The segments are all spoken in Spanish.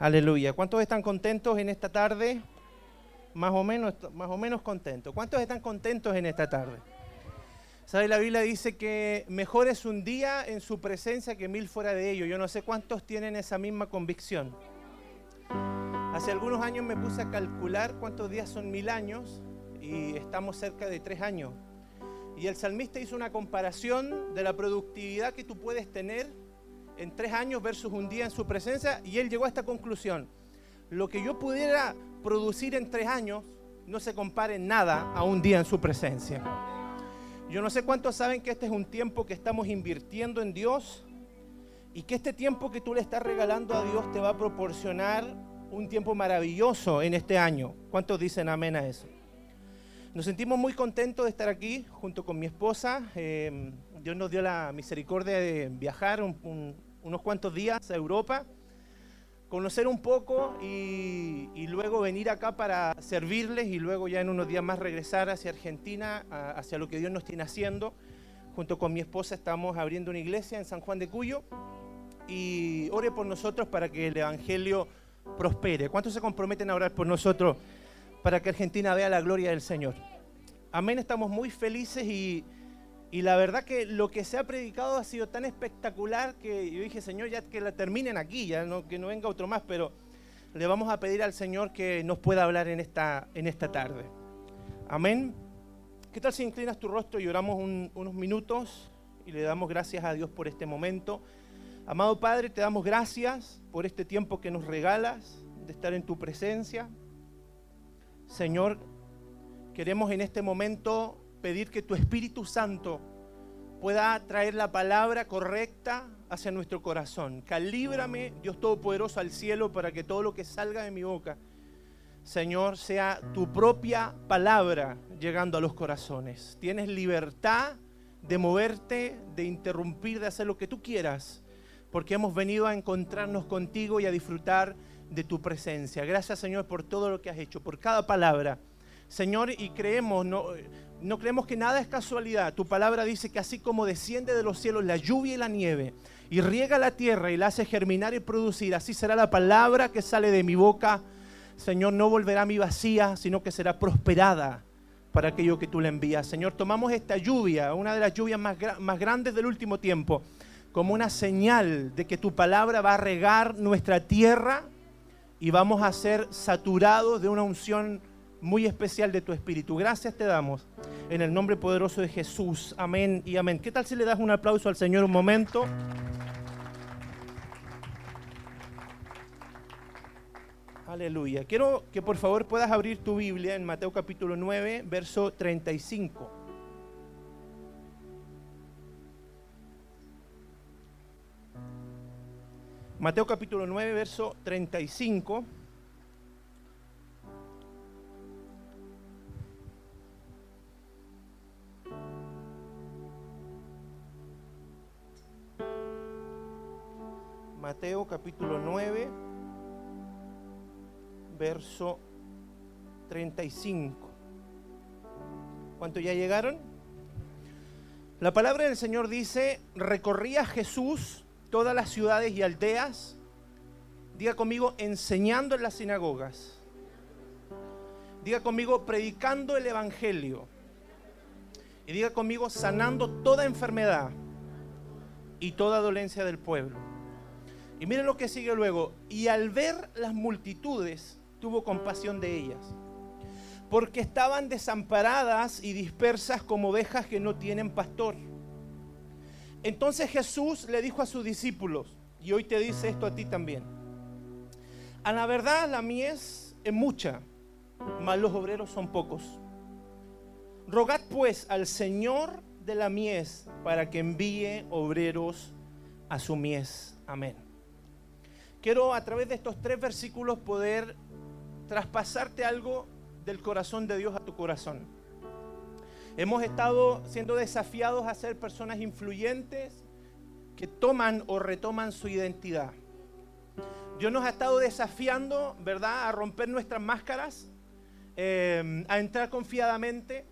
Aleluya. ¿Cuántos están contentos en esta tarde? Más o menos, más o menos contentos. ¿Cuántos están contentos en esta tarde? ¿Sabe? La Biblia dice que mejor es un día en su presencia que mil fuera de ello. Yo no sé cuántos tienen esa misma convicción. Hace algunos años me puse a calcular cuántos días son mil años y estamos cerca de tres años. Y el salmista hizo una comparación de la productividad que tú puedes tener en tres años versus un día en su presencia y él llegó a esta conclusión. Lo que yo pudiera producir en tres años no se compare en nada a un día en su presencia. Yo no sé cuántos saben que este es un tiempo que estamos invirtiendo en Dios y que este tiempo que tú le estás regalando a Dios te va a proporcionar un tiempo maravilloso en este año. ¿Cuántos dicen amén a eso? Nos sentimos muy contentos de estar aquí junto con mi esposa. Eh, Dios nos dio la misericordia de viajar un, unos cuantos días a Europa, conocer un poco y, luego venir acá para servirles y luego ya en unos días más regresar hacia Argentina, hacia lo que Dios nos tiene haciendo. Junto con mi esposa estamos abriendo una iglesia en San Juan de Cuyo y ore por nosotros para que el Evangelio prospere. ¿Cuántos se comprometen a orar por nosotros para que Argentina vea la gloria del Señor? Amén, estamos muy felices y y la verdad que lo que se ha predicado ha sido tan espectacular que yo dije, Señor, ya que la terminen aquí, ya que no venga otro más, pero le vamos a pedir al Señor que nos pueda hablar en esta, en esta tarde. Amén. ¿Qué tal si inclinas tu rostro y oramos unos minutos y le damos gracias a Dios por este momento? Amado Padre, te damos gracias por este tiempo que nos regalas de estar en tu presencia. Señor, queremos en este momento pedir que tu Espíritu Santo pueda traer la palabra correcta hacia nuestro corazón. Calíbrame, Dios Todopoderoso, al cielo para que todo lo que salga de mi boca, Señor, sea tu propia palabra llegando a los corazones. Tienes libertad de moverte, de interrumpir, de hacer lo que tú quieras, porque hemos venido a encontrarnos contigo y a disfrutar de tu presencia. Gracias, Señor, por todo lo que has hecho, por cada palabra. Señor, y creemos, no, no creemos que nada es casualidad. Tu palabra dice que así como desciende de los cielos la lluvia y la nieve y riega la tierra y la hace germinar y producir, así será la palabra que sale de mi boca. Señor, no volverá a mi vacía, sino que será prosperada para aquello que tú le envías. Señor, tomamos esta lluvia, una de las lluvias más, más grandes del último tiempo, como una señal de que tu palabra va a regar nuestra tierra y vamos a ser saturados de una unción muy especial de tu Espíritu. Gracias te damos en el nombre poderoso de Jesús. Amén y amén. ¿Qué tal si le das un aplauso al Señor un momento? Aleluya. Quiero que por favor puedas abrir tu Biblia en Mateo capítulo 9, verso 35. Mateo capítulo 9, verso 35. Mateo capítulo 9, verso 35. ¿Cuánto ya llegaron? La palabra del Señor dice, recorría Jesús todas las ciudades y aldeas, diga conmigo, enseñando en las sinagogas, diga conmigo, predicando el Evangelio, y diga conmigo, sanando toda enfermedad y toda dolencia del pueblo. Y miren lo que sigue luego. Y al ver las multitudes, tuvo compasión de ellas, porque estaban desamparadas y dispersas como ovejas que no tienen pastor. Entonces Jesús le dijo a sus discípulos, y hoy te dice esto a ti también, a la verdad la mies es mucha, mas los obreros son pocos. Rogad pues al Señor de la mies para que envíe obreros a su mies. Amén. Quiero a través de estos tres versículos poder traspasarte algo del corazón de Dios a tu corazón. Hemos estado siendo desafiados a ser personas influyentes que toman o retoman su identidad. Dios nos ha estado desafiando, ¿verdad?, a romper nuestras máscaras, eh, a entrar confiadamente,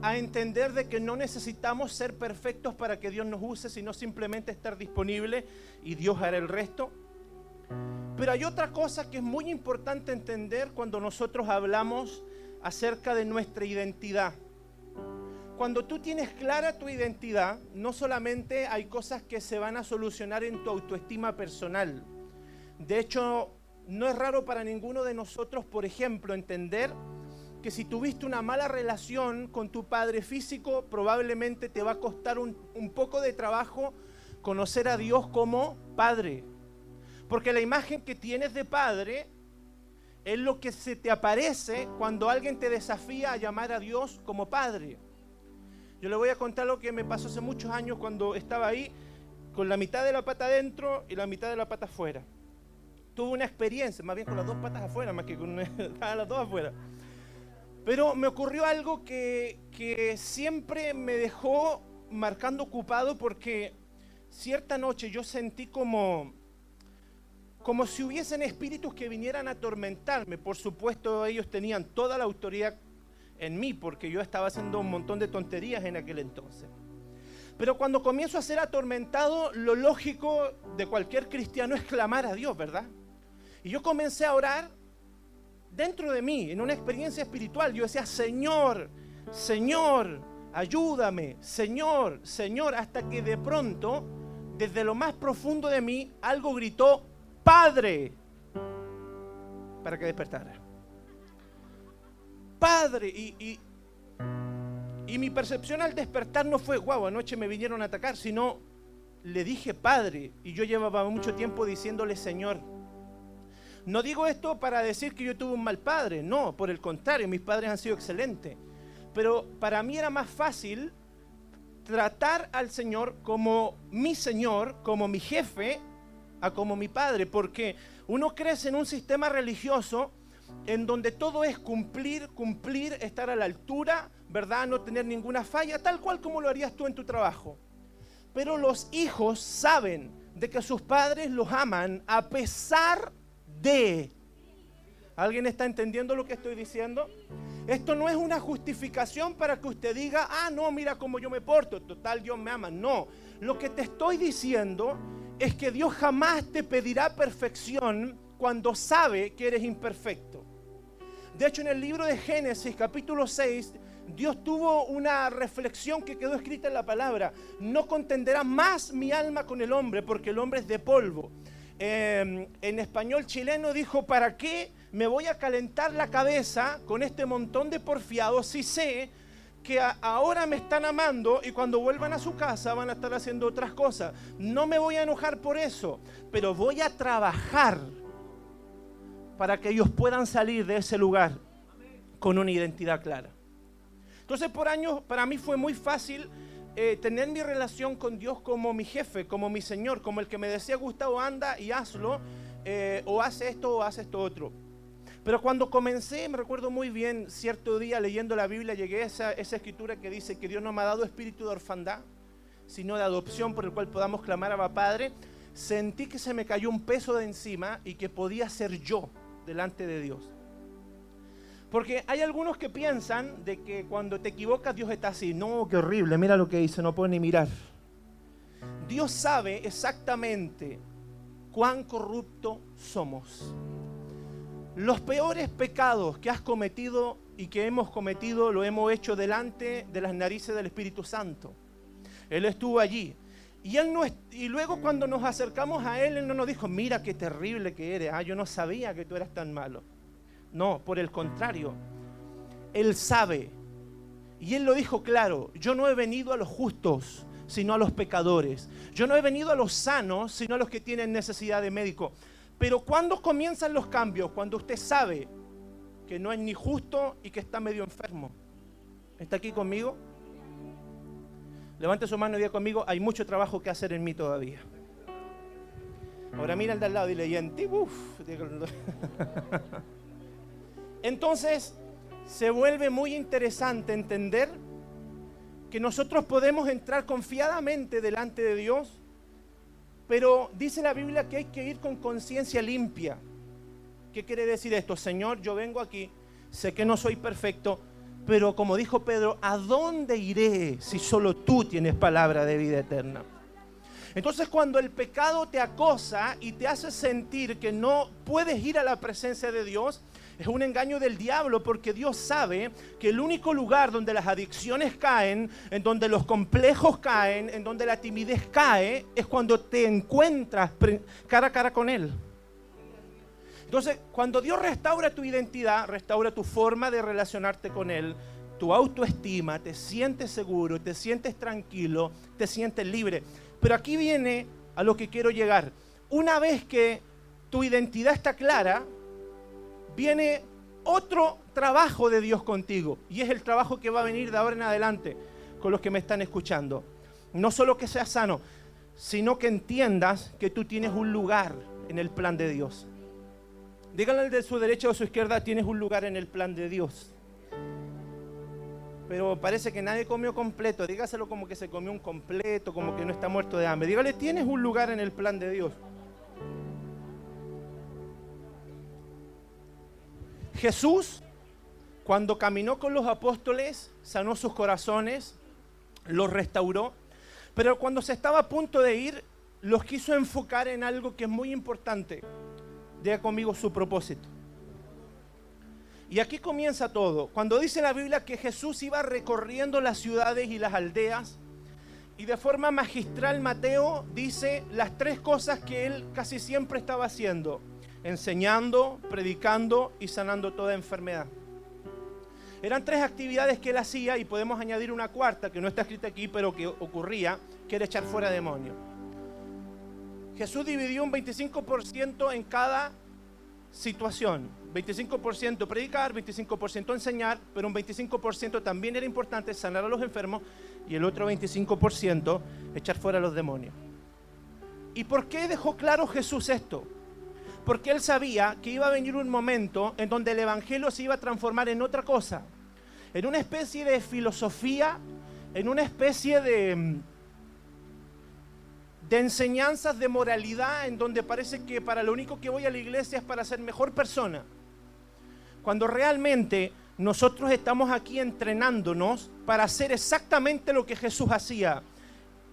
a entender de que no necesitamos ser perfectos para que Dios nos use, sino simplemente estar disponible y Dios hará el resto. Pero hay otra cosa que es muy importante entender cuando nosotros hablamos acerca de nuestra identidad. Cuando tú tienes clara tu identidad, no solamente hay cosas que se van a solucionar en tu autoestima personal. De hecho, no es raro para ninguno de nosotros, por ejemplo, entender que si tuviste una mala relación con tu padre físico, probablemente te va a costar un, poco de trabajo conocer a Dios como padre. Porque la imagen que tienes de padre es lo que se te aparece cuando alguien te desafía a llamar a Dios como padre. Yo le voy a contar lo que me pasó hace muchos años cuando estaba ahí con la mitad de la pata adentro y la mitad de la pata afuera. Tuve una experiencia, más bien con las dos patas afuera, más que con las dos afuera. Pero me ocurrió algo que, que siempre me dejó marcando ocupado porque cierta noche yo sentí como, como si hubiesen espíritus que vinieran a atormentarme. Por supuesto, ellos tenían toda la autoridad en mí, porque yo estaba haciendo un montón de tonterías en aquel entonces. Pero cuando comienzo a ser atormentado, lo lógico de cualquier cristiano es clamar a Dios, ¿verdad? Y yo comencé a orar dentro de mí, en una experiencia espiritual. Yo decía, Señor, Señor, ayúdame, Señor, Señor, hasta que de pronto, desde lo más profundo de mí, algo gritó, Padre, para que despertara. Padre. Y, y, mi percepción al despertar no fue, guau, anoche me vinieron a atacar, sino le dije Padre. Y yo llevaba mucho tiempo diciéndole Señor. No digo esto para decir que yo tuve un mal padre, no, por el contrario, mis padres han sido excelentes. Pero para mí era más fácil tratar al Señor como mi Señor, como mi jefe, a como mi padre, porque uno crece en un sistema religioso en donde todo es cumplir, cumplir, estar a la altura, ¿verdad? No tener ninguna falla, tal cual como lo harías tú en tu trabajo. Pero los hijos saben de que sus padres los aman a pesar de... ¿Alguien está entendiendo lo que estoy diciendo? Esto no es una justificación para que usted diga, ah, no, mira cómo yo me porto, total, Dios me ama. No, lo que te estoy diciendo es que Dios jamás te pedirá perfección cuando sabe que eres imperfecto. De hecho, en el libro de Génesis, capítulo 6, Dios tuvo una reflexión que quedó escrita en la palabra. No contenderá más mi alma con el hombre, porque el hombre es de polvo. Em, en español chileno dijo, ¿para qué me voy a calentar la cabeza con este montón de porfiados si sé que ahora me están amando y cuando vuelvan a su casa van a estar haciendo otras cosas? No me voy a enojar por eso, pero voy a trabajar para que ellos puedan salir de ese lugar con una identidad clara. Entonces por años para mí fue muy fácil eh, tener mi relación con Dios como mi jefe, como mi Señor, como el que me decía Gustavo, anda y hazlo, eh, o hace esto o hace esto otro. Pero cuando comencé, me recuerdo muy bien, cierto día leyendo la Biblia, llegué a esa, escritura que dice que Dios no me ha dado espíritu de orfandad, sino de adopción por el cual podamos clamar a Padre. Sentí que se me cayó un peso de encima y que podía ser yo delante de Dios. Porque hay algunos que piensan de que cuando te equivocas Dios está así. No, qué horrible, mira lo que dice, no puede ni mirar. Dios sabe exactamente cuán corrupto somos. Los peores pecados que has cometido y que hemos cometido lo hemos hecho delante de las narices del Espíritu Santo. Él estuvo allí. Y, él no, y luego cuando nos acercamos a Él, Él no nos dijo, mira qué terrible que eres, ah, yo no sabía que tú eras tan malo. No, por el contrario, Él sabe. Y Él lo dijo claro, yo no he venido a los justos, sino a los pecadores. Yo no he venido a los sanos, sino a los que tienen necesidad de médico. Pero ¿cuándo comienzan los cambios? Cuando usted sabe que no es ni justo y que está medio enfermo. ¿Está aquí conmigo? Levante su mano y diga conmigo, hay mucho trabajo que hacer en mí todavía. Ahora mira al de al lado y le en Entonces, se vuelve muy interesante entender que nosotros podemos entrar confiadamente delante de Dios, pero dice la Biblia que hay que ir con conciencia limpia. ¿Qué quiere decir esto? Señor, yo vengo aquí, sé que no soy perfecto, pero como dijo Pedro, ¿a dónde iré si solo tú tienes palabra de vida eterna? Entonces cuando el pecado te acosa y te hace sentir que no puedes ir a la presencia de Dios, es un engaño del diablo porque Dios sabe que el único lugar donde las adicciones caen, en donde los complejos caen, en donde la timidez cae, es cuando te encuentras cara a cara con Él. Entonces, cuando Dios restaura tu identidad, restaura tu forma de relacionarte con Él, tu autoestima, te sientes seguro, te sientes tranquilo, te sientes libre. Pero aquí viene a lo que quiero llegar. Una vez que tu identidad está clara, viene otro trabajo de Dios contigo. Y es el trabajo que va a venir de ahora en adelante con los que me están escuchando. No solo que seas sano, sino que entiendas que tú tienes un lugar en el plan de Dios. Díganle de su derecha o su izquierda, tienes un lugar en el plan de Dios pero parece que nadie comió completo. Dígaselo como que se comió un completo, como que no está muerto de hambre. Dígale, tienes un lugar en el plan de Dios. Jesús, cuando caminó con los apóstoles, sanó sus corazones, los restauró, pero cuando se estaba a punto de ir, los quiso enfocar en algo que es muy importante. Diga conmigo su propósito. Y aquí comienza todo. Cuando dice la Biblia que Jesús iba recorriendo las ciudades y las aldeas, y de forma magistral Mateo dice las tres cosas que él casi siempre estaba haciendo, enseñando, predicando y sanando toda enfermedad. Eran tres actividades que él hacía y podemos añadir una cuarta que no está escrita aquí, pero que ocurría, que era echar fuera demonios. Jesús dividió un 25% en cada situación. 25% predicar, 25% enseñar, pero un 25% también era importante sanar a los enfermos y el otro 25% echar fuera a los demonios. ¿Y por qué dejó claro Jesús esto? Porque él sabía que iba a venir un momento en donde el Evangelio se iba a transformar en otra cosa, en una especie de filosofía, en una especie de mm, de enseñanzas de moralidad en donde parece que para lo único que voy a la iglesia es para ser mejor persona. Cuando realmente nosotros estamos aquí entrenándonos para hacer exactamente lo que Jesús hacía.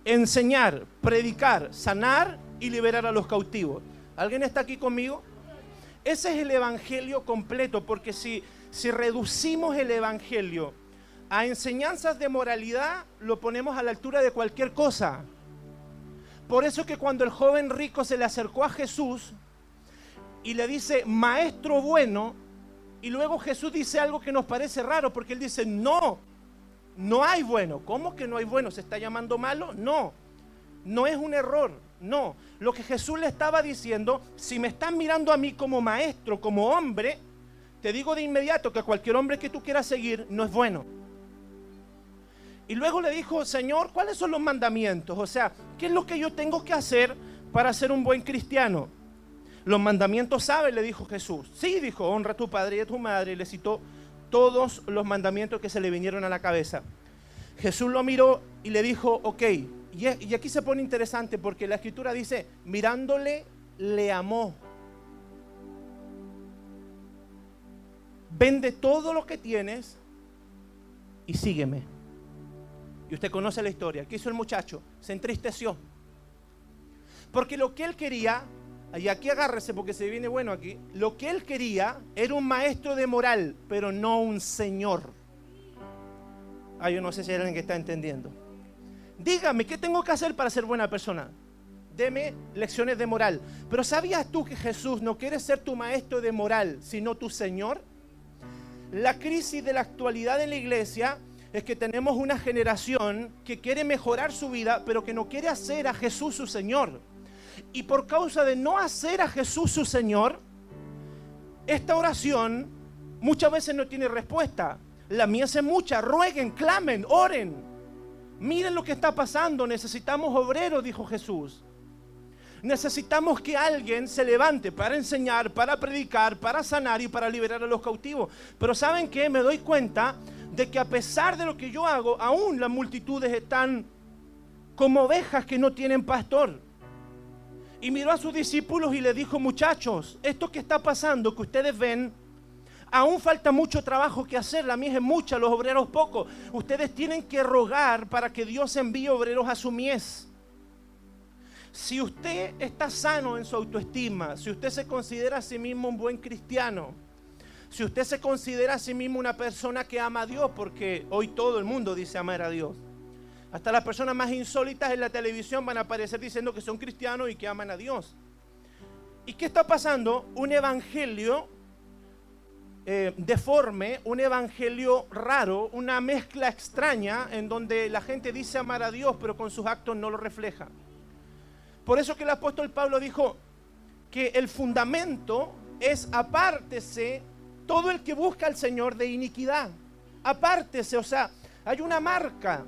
Enseñar, predicar, sanar y liberar a los cautivos. ¿Alguien está aquí conmigo? Ese es el Evangelio completo, porque si, si reducimos el Evangelio a enseñanzas de moralidad, lo ponemos a la altura de cualquier cosa. Por eso que cuando el joven rico se le acercó a Jesús y le dice, maestro bueno, y luego Jesús dice algo que nos parece raro, porque él dice, no, no hay bueno. ¿Cómo que no hay bueno? ¿Se está llamando malo? No, no es un error, no. Lo que Jesús le estaba diciendo, si me estás mirando a mí como maestro, como hombre, te digo de inmediato que cualquier hombre que tú quieras seguir no es bueno. Y luego le dijo, Señor, ¿cuáles son los mandamientos? O sea, ¿qué es lo que yo tengo que hacer para ser un buen cristiano? Los mandamientos sabe, le dijo Jesús. Sí, dijo, honra a tu padre y a tu madre. Y le citó todos los mandamientos que se le vinieron a la cabeza. Jesús lo miró y le dijo, ok. Y aquí se pone interesante porque la escritura dice, mirándole, le amó. Vende todo lo que tienes y sígueme. Y usted conoce la historia. ¿Qué hizo el muchacho? Se entristeció. Porque lo que él quería, y aquí agárrese porque se viene bueno aquí, lo que él quería era un maestro de moral, pero no un señor. Ah, yo no sé si hay alguien que está entendiendo. Dígame, ¿qué tengo que hacer para ser buena persona? Deme lecciones de moral. Pero ¿sabías tú que Jesús no quiere ser tu maestro de moral, sino tu Señor? La crisis de la actualidad en la iglesia es que tenemos una generación que quiere mejorar su vida, pero que no quiere hacer a Jesús su Señor. Y por causa de no hacer a Jesús su Señor, esta oración muchas veces no tiene respuesta. La mía hace mucha. Rueguen, clamen, oren. Miren lo que está pasando. Necesitamos obreros, dijo Jesús. Necesitamos que alguien se levante para enseñar, para predicar, para sanar y para liberar a los cautivos. Pero ¿saben qué? Me doy cuenta de que a pesar de lo que yo hago, aún las multitudes están como ovejas que no tienen pastor. Y miró a sus discípulos y le dijo, muchachos, esto que está pasando, que ustedes ven, aún falta mucho trabajo que hacer, la mies es mucha, los obreros pocos. Ustedes tienen que rogar para que Dios envíe obreros a su mies. Si usted está sano en su autoestima, si usted se considera a sí mismo un buen cristiano, si usted se considera a sí mismo una persona que ama a Dios, porque hoy todo el mundo dice amar a Dios, hasta las personas más insólitas en la televisión van a aparecer diciendo que son cristianos y que aman a Dios. ¿Y qué está pasando? Un evangelio eh, deforme, un evangelio raro, una mezcla extraña en donde la gente dice amar a Dios, pero con sus actos no lo refleja. Por eso que el apóstol Pablo dijo que el fundamento es apártese todo el que busca al Señor de iniquidad. Apártese, o sea, hay una marca.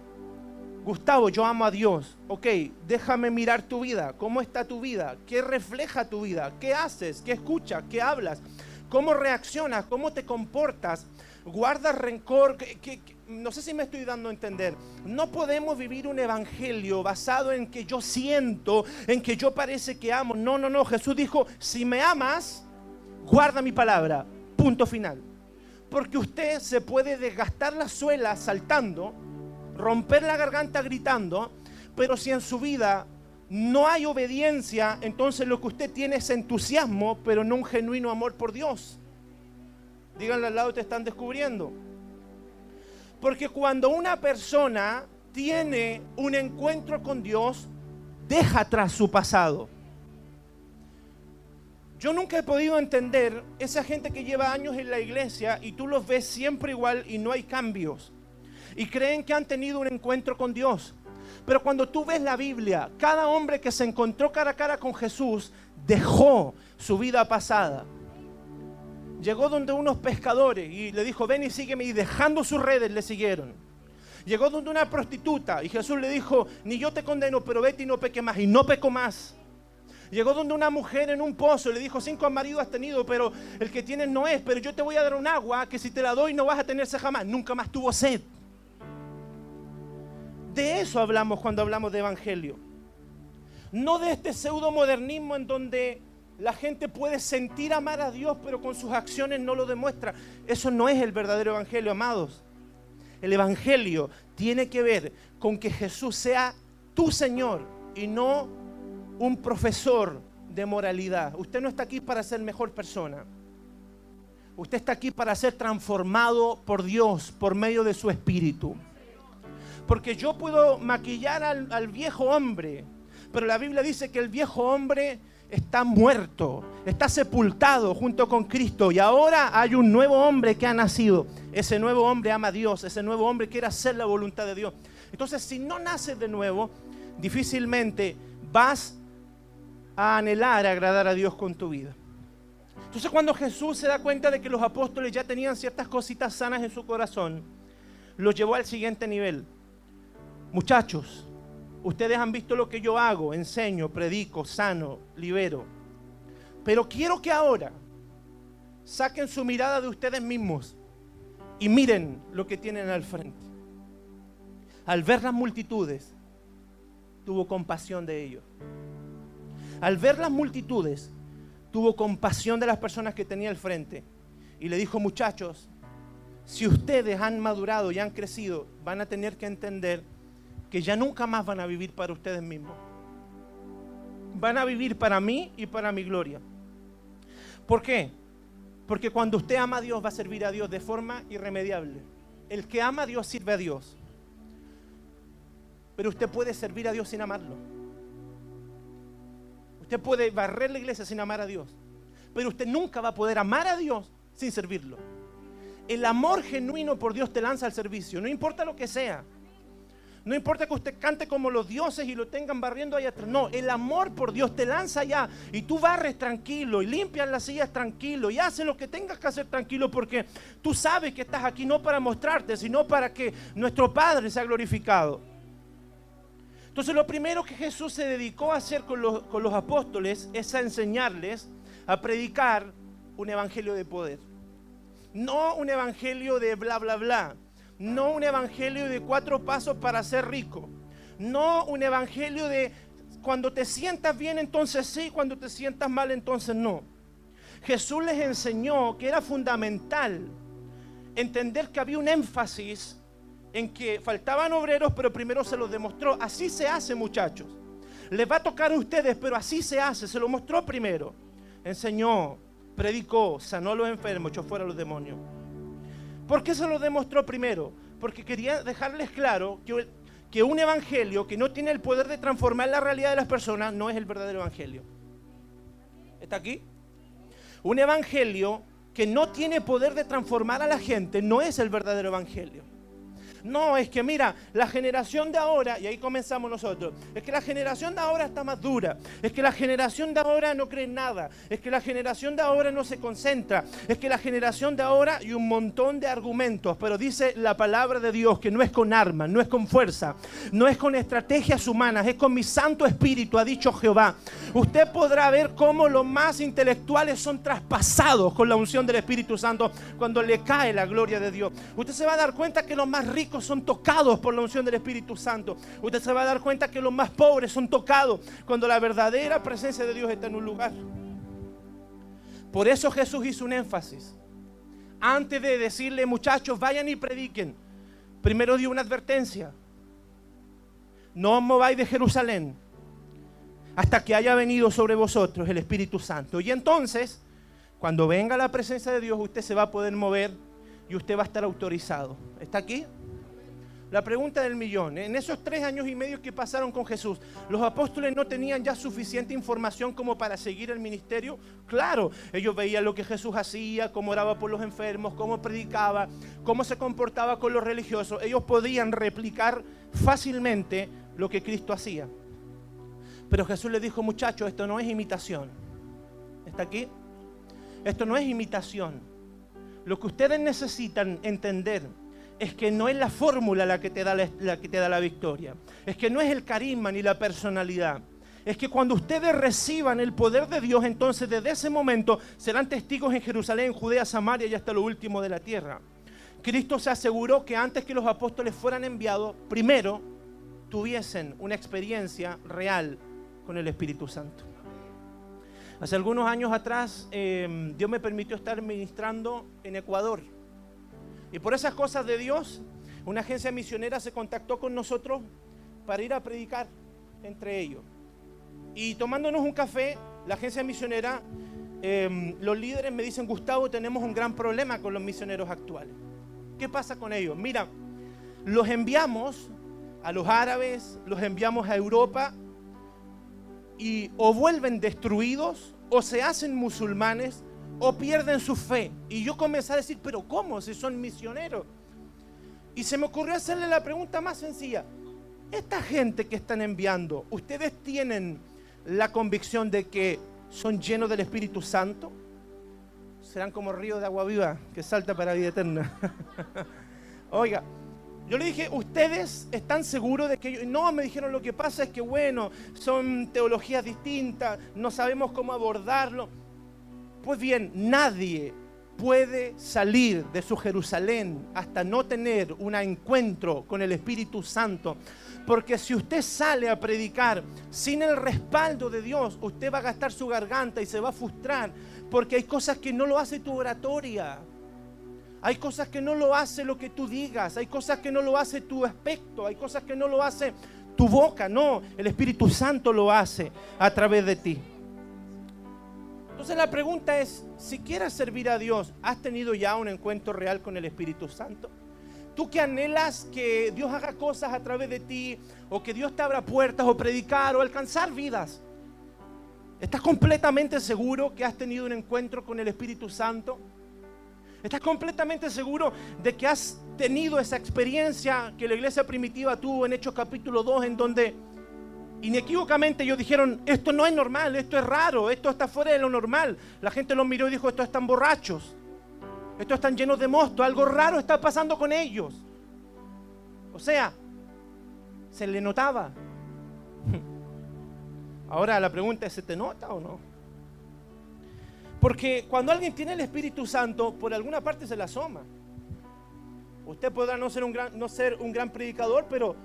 Gustavo, yo amo a Dios. Ok, déjame mirar tu vida. ¿Cómo está tu vida? ¿Qué refleja tu vida? ¿Qué haces? ¿Qué escuchas? ¿Qué hablas? ¿Cómo reaccionas? ¿Cómo te comportas? ¿Guardas rencor? ¿Qué, no sé si me estoy dando a entender. No podemos vivir un evangelio basado en que yo siento, en que yo parece que amo. No, no, no. Jesús dijo, si me amas, guarda mi palabra. Punto final. Porque usted se puede desgastar la suela saltando, romper la garganta gritando, pero si en su vida no hay obediencia, entonces lo que usted tiene es entusiasmo, pero no un genuino amor por Dios. Díganle al lado, te están descubriendo. Porque cuando una persona tiene un encuentro con Dios, deja atrás su pasado. Yo nunca he podido entender esa gente que lleva años en la iglesia y tú los ves siempre igual y no hay cambios. Y creen que han tenido un encuentro con Dios. Pero cuando tú ves la Biblia, cada hombre que se encontró cara a cara con Jesús dejó su vida pasada llegó donde unos pescadores y le dijo, ven y sígueme, y dejando sus redes le siguieron. Llegó donde una prostituta y Jesús le dijo, ni yo te condeno, pero vete y no peque más, y no peco más. Llegó donde una mujer en un pozo y le dijo, cinco maridos has tenido, pero el que tienes no es, pero yo te voy a dar un agua que si te la doy no vas a tenerse jamás. Nunca más tuvo sed. De eso hablamos cuando hablamos de evangelio. No de este pseudo modernismo en donde la gente puede sentir amar a Dios, pero con sus acciones no lo demuestra. Eso no es el verdadero evangelio, amados. El evangelio tiene que ver con que Jesús sea tu Señor y no un profesor de moralidad. Usted no está aquí para ser mejor persona. Usted está aquí para ser transformado por Dios por medio de su espíritu. Porque yo puedo maquillar al, viejo hombre, pero la Biblia dice que el viejo hombre está muerto, está sepultado junto con Cristo y ahora hay un nuevo hombre que ha nacido. Ese nuevo hombre ama a Dios, ese nuevo hombre quiere hacer la voluntad de Dios. Entonces, si no naces de nuevo, difícilmente vas a anhelar agradar a Dios con tu vida. Entonces, cuando Jesús se da cuenta de que los apóstoles ya tenían ciertas cositas sanas en su corazón, los llevó al siguiente nivel. Muchachos, Ustedes han visto lo que yo hago, enseño, predico, sano, libero. Pero quiero que ahora saquen su mirada de ustedes mismos y miren lo que tienen al frente. Al ver las multitudes, tuvo compasión de ellos. Al ver las multitudes, tuvo compasión de las personas que tenía al frente. Y le dijo, muchachos, si ustedes han madurado y han crecido, van a tener que entender que ya nunca más van a vivir para ustedes mismos. Van a vivir para mí y para mi gloria. ¿Por qué? Porque cuando usted ama a Dios va a servir a Dios de forma irremediable. El que ama a Dios sirve a Dios. Pero usted puede servir a Dios sin amarlo. Usted puede barrer la iglesia sin amar a Dios. Pero usted nunca va a poder amar a Dios sin servirlo. El amor genuino por Dios te lanza al servicio, no importa lo que sea. No importa que usted cante como los dioses y lo tengan barriendo allá atrás. No, el amor por Dios te lanza allá y tú barres tranquilo y limpias las sillas tranquilo y haces lo que tengas que hacer tranquilo porque tú sabes que estás aquí no para mostrarte, sino para que nuestro Padre sea glorificado. Entonces lo primero que Jesús se dedicó a hacer con los, con los apóstoles es a enseñarles a predicar un evangelio de poder. No un evangelio de bla, bla, bla no un evangelio de cuatro pasos para ser rico. No un evangelio de cuando te sientas bien entonces sí, cuando te sientas mal entonces no. Jesús les enseñó que era fundamental entender que había un énfasis en que faltaban obreros, pero primero se los demostró. Así se hace, muchachos. Les va a tocar a ustedes, pero así se hace. Se lo mostró primero. Enseñó, predicó, sanó a los enfermos, echó fuera a los demonios. ¿Por qué se lo demostró primero? Porque quería dejarles claro que, un evangelio que no tiene el poder de transformar la realidad de las personas no es el verdadero evangelio. ¿Está aquí? Un evangelio que no tiene poder de transformar a la gente no es el verdadero evangelio. No, es que mira, la generación de ahora, y ahí comenzamos nosotros, es que la generación de ahora está más dura, es que la generación de ahora no cree en nada, es que la generación de ahora no se concentra, es que la generación de ahora y un montón de argumentos, pero dice la palabra de Dios que no es con armas, no es con fuerza, no es con estrategias humanas, es con mi Santo Espíritu, ha dicho Jehová. Usted podrá ver cómo los más intelectuales son traspasados con la unción del Espíritu Santo cuando le cae la gloria de Dios. Usted se va a dar cuenta que los más ricos son tocados por la unción del Espíritu Santo. Usted se va a dar cuenta que los más pobres son tocados cuando la verdadera presencia de Dios está en un lugar. Por eso Jesús hizo un énfasis. Antes de decirle, muchachos, vayan y prediquen, primero dio una advertencia. No os mováis de Jerusalén hasta que haya venido sobre vosotros el Espíritu Santo. Y entonces, cuando venga la presencia de Dios, usted se va a poder mover y usted va a estar autorizado. ¿Está aquí? La pregunta del millón, en esos tres años y medio que pasaron con Jesús, ¿los apóstoles no tenían ya suficiente información como para seguir el ministerio? Claro, ellos veían lo que Jesús hacía, cómo oraba por los enfermos, cómo predicaba, cómo se comportaba con los religiosos. Ellos podían replicar fácilmente lo que Cristo hacía. Pero Jesús les dijo, muchachos, esto no es imitación. ¿Está aquí? Esto no es imitación. Lo que ustedes necesitan entender es que no es la fórmula la que, te da la, que te da la victoria. Es que no es el carisma ni la personalidad. Es que cuando ustedes reciban el poder de Dios, entonces desde ese momento serán testigos en Jerusalén, Judea, Samaria y hasta lo último de la tierra. Cristo se aseguró que antes que los apóstoles fueran enviados, primero tuviesen una experiencia real con el Espíritu Santo. Hace algunos años atrás, eh, Dios me permitió estar ministrando en Ecuador y por esas cosas de Dios, una agencia misionera se contactó con nosotros para ir a predicar entre ellos. Y tomándonos un café, la agencia misionera, em, los líderes me dicen, Gustavo, tenemos un gran problema con los misioneros actuales. ¿Qué pasa con ellos? Mira, los enviamos a los árabes, los enviamos a Europa y o vuelven destruidos o se hacen musulmanes o pierden su fe. Y yo comencé a decir, pero ¿cómo si son misioneros? Y se me ocurrió hacerle la pregunta más sencilla. Esta gente que están enviando, ¿ustedes tienen la convicción de que son llenos del Espíritu Santo? Serán como río de agua viva que salta para vida eterna. Oiga, yo le dije, ¿ustedes están seguros de que ellos? No, me dijeron, lo que pasa es que, bueno, son teologías distintas, no sabemos cómo abordarlo. Pues bien, nadie puede salir de su Jerusalén hasta no tener un encuentro con el Espíritu Santo. Porque si usted sale a predicar sin el respaldo de Dios, usted va a gastar su garganta y se va a frustrar. Porque hay cosas que no lo hace tu oratoria. Hay cosas que no lo hace lo que tú digas. Hay cosas que no lo hace tu aspecto. Hay cosas que no lo hace tu boca. No, el Espíritu Santo lo hace a través de ti. Entonces la pregunta es, si quieres servir a Dios, ¿has tenido ya un encuentro real con el Espíritu Santo? Tú que anhelas que Dios haga cosas a través de ti, o que Dios te abra puertas, o predicar, o alcanzar vidas. ¿Estás completamente seguro que has tenido un encuentro con el Espíritu Santo? ¿Estás completamente seguro de que has tenido esa experiencia que la iglesia primitiva tuvo en Hechos capítulo 2, en donde Inequívocamente ellos dijeron, esto no es normal, esto es raro, esto está fuera de lo normal. La gente los miró y dijo, estos están borrachos, estos están llenos de mosto, algo raro está pasando con ellos. O sea, se le notaba. Ahora la pregunta es, ¿se te nota o no? Porque cuando alguien tiene el Espíritu Santo, por alguna parte se le asoma. Usted podrá no ser un gran, no ser un gran predicador, pero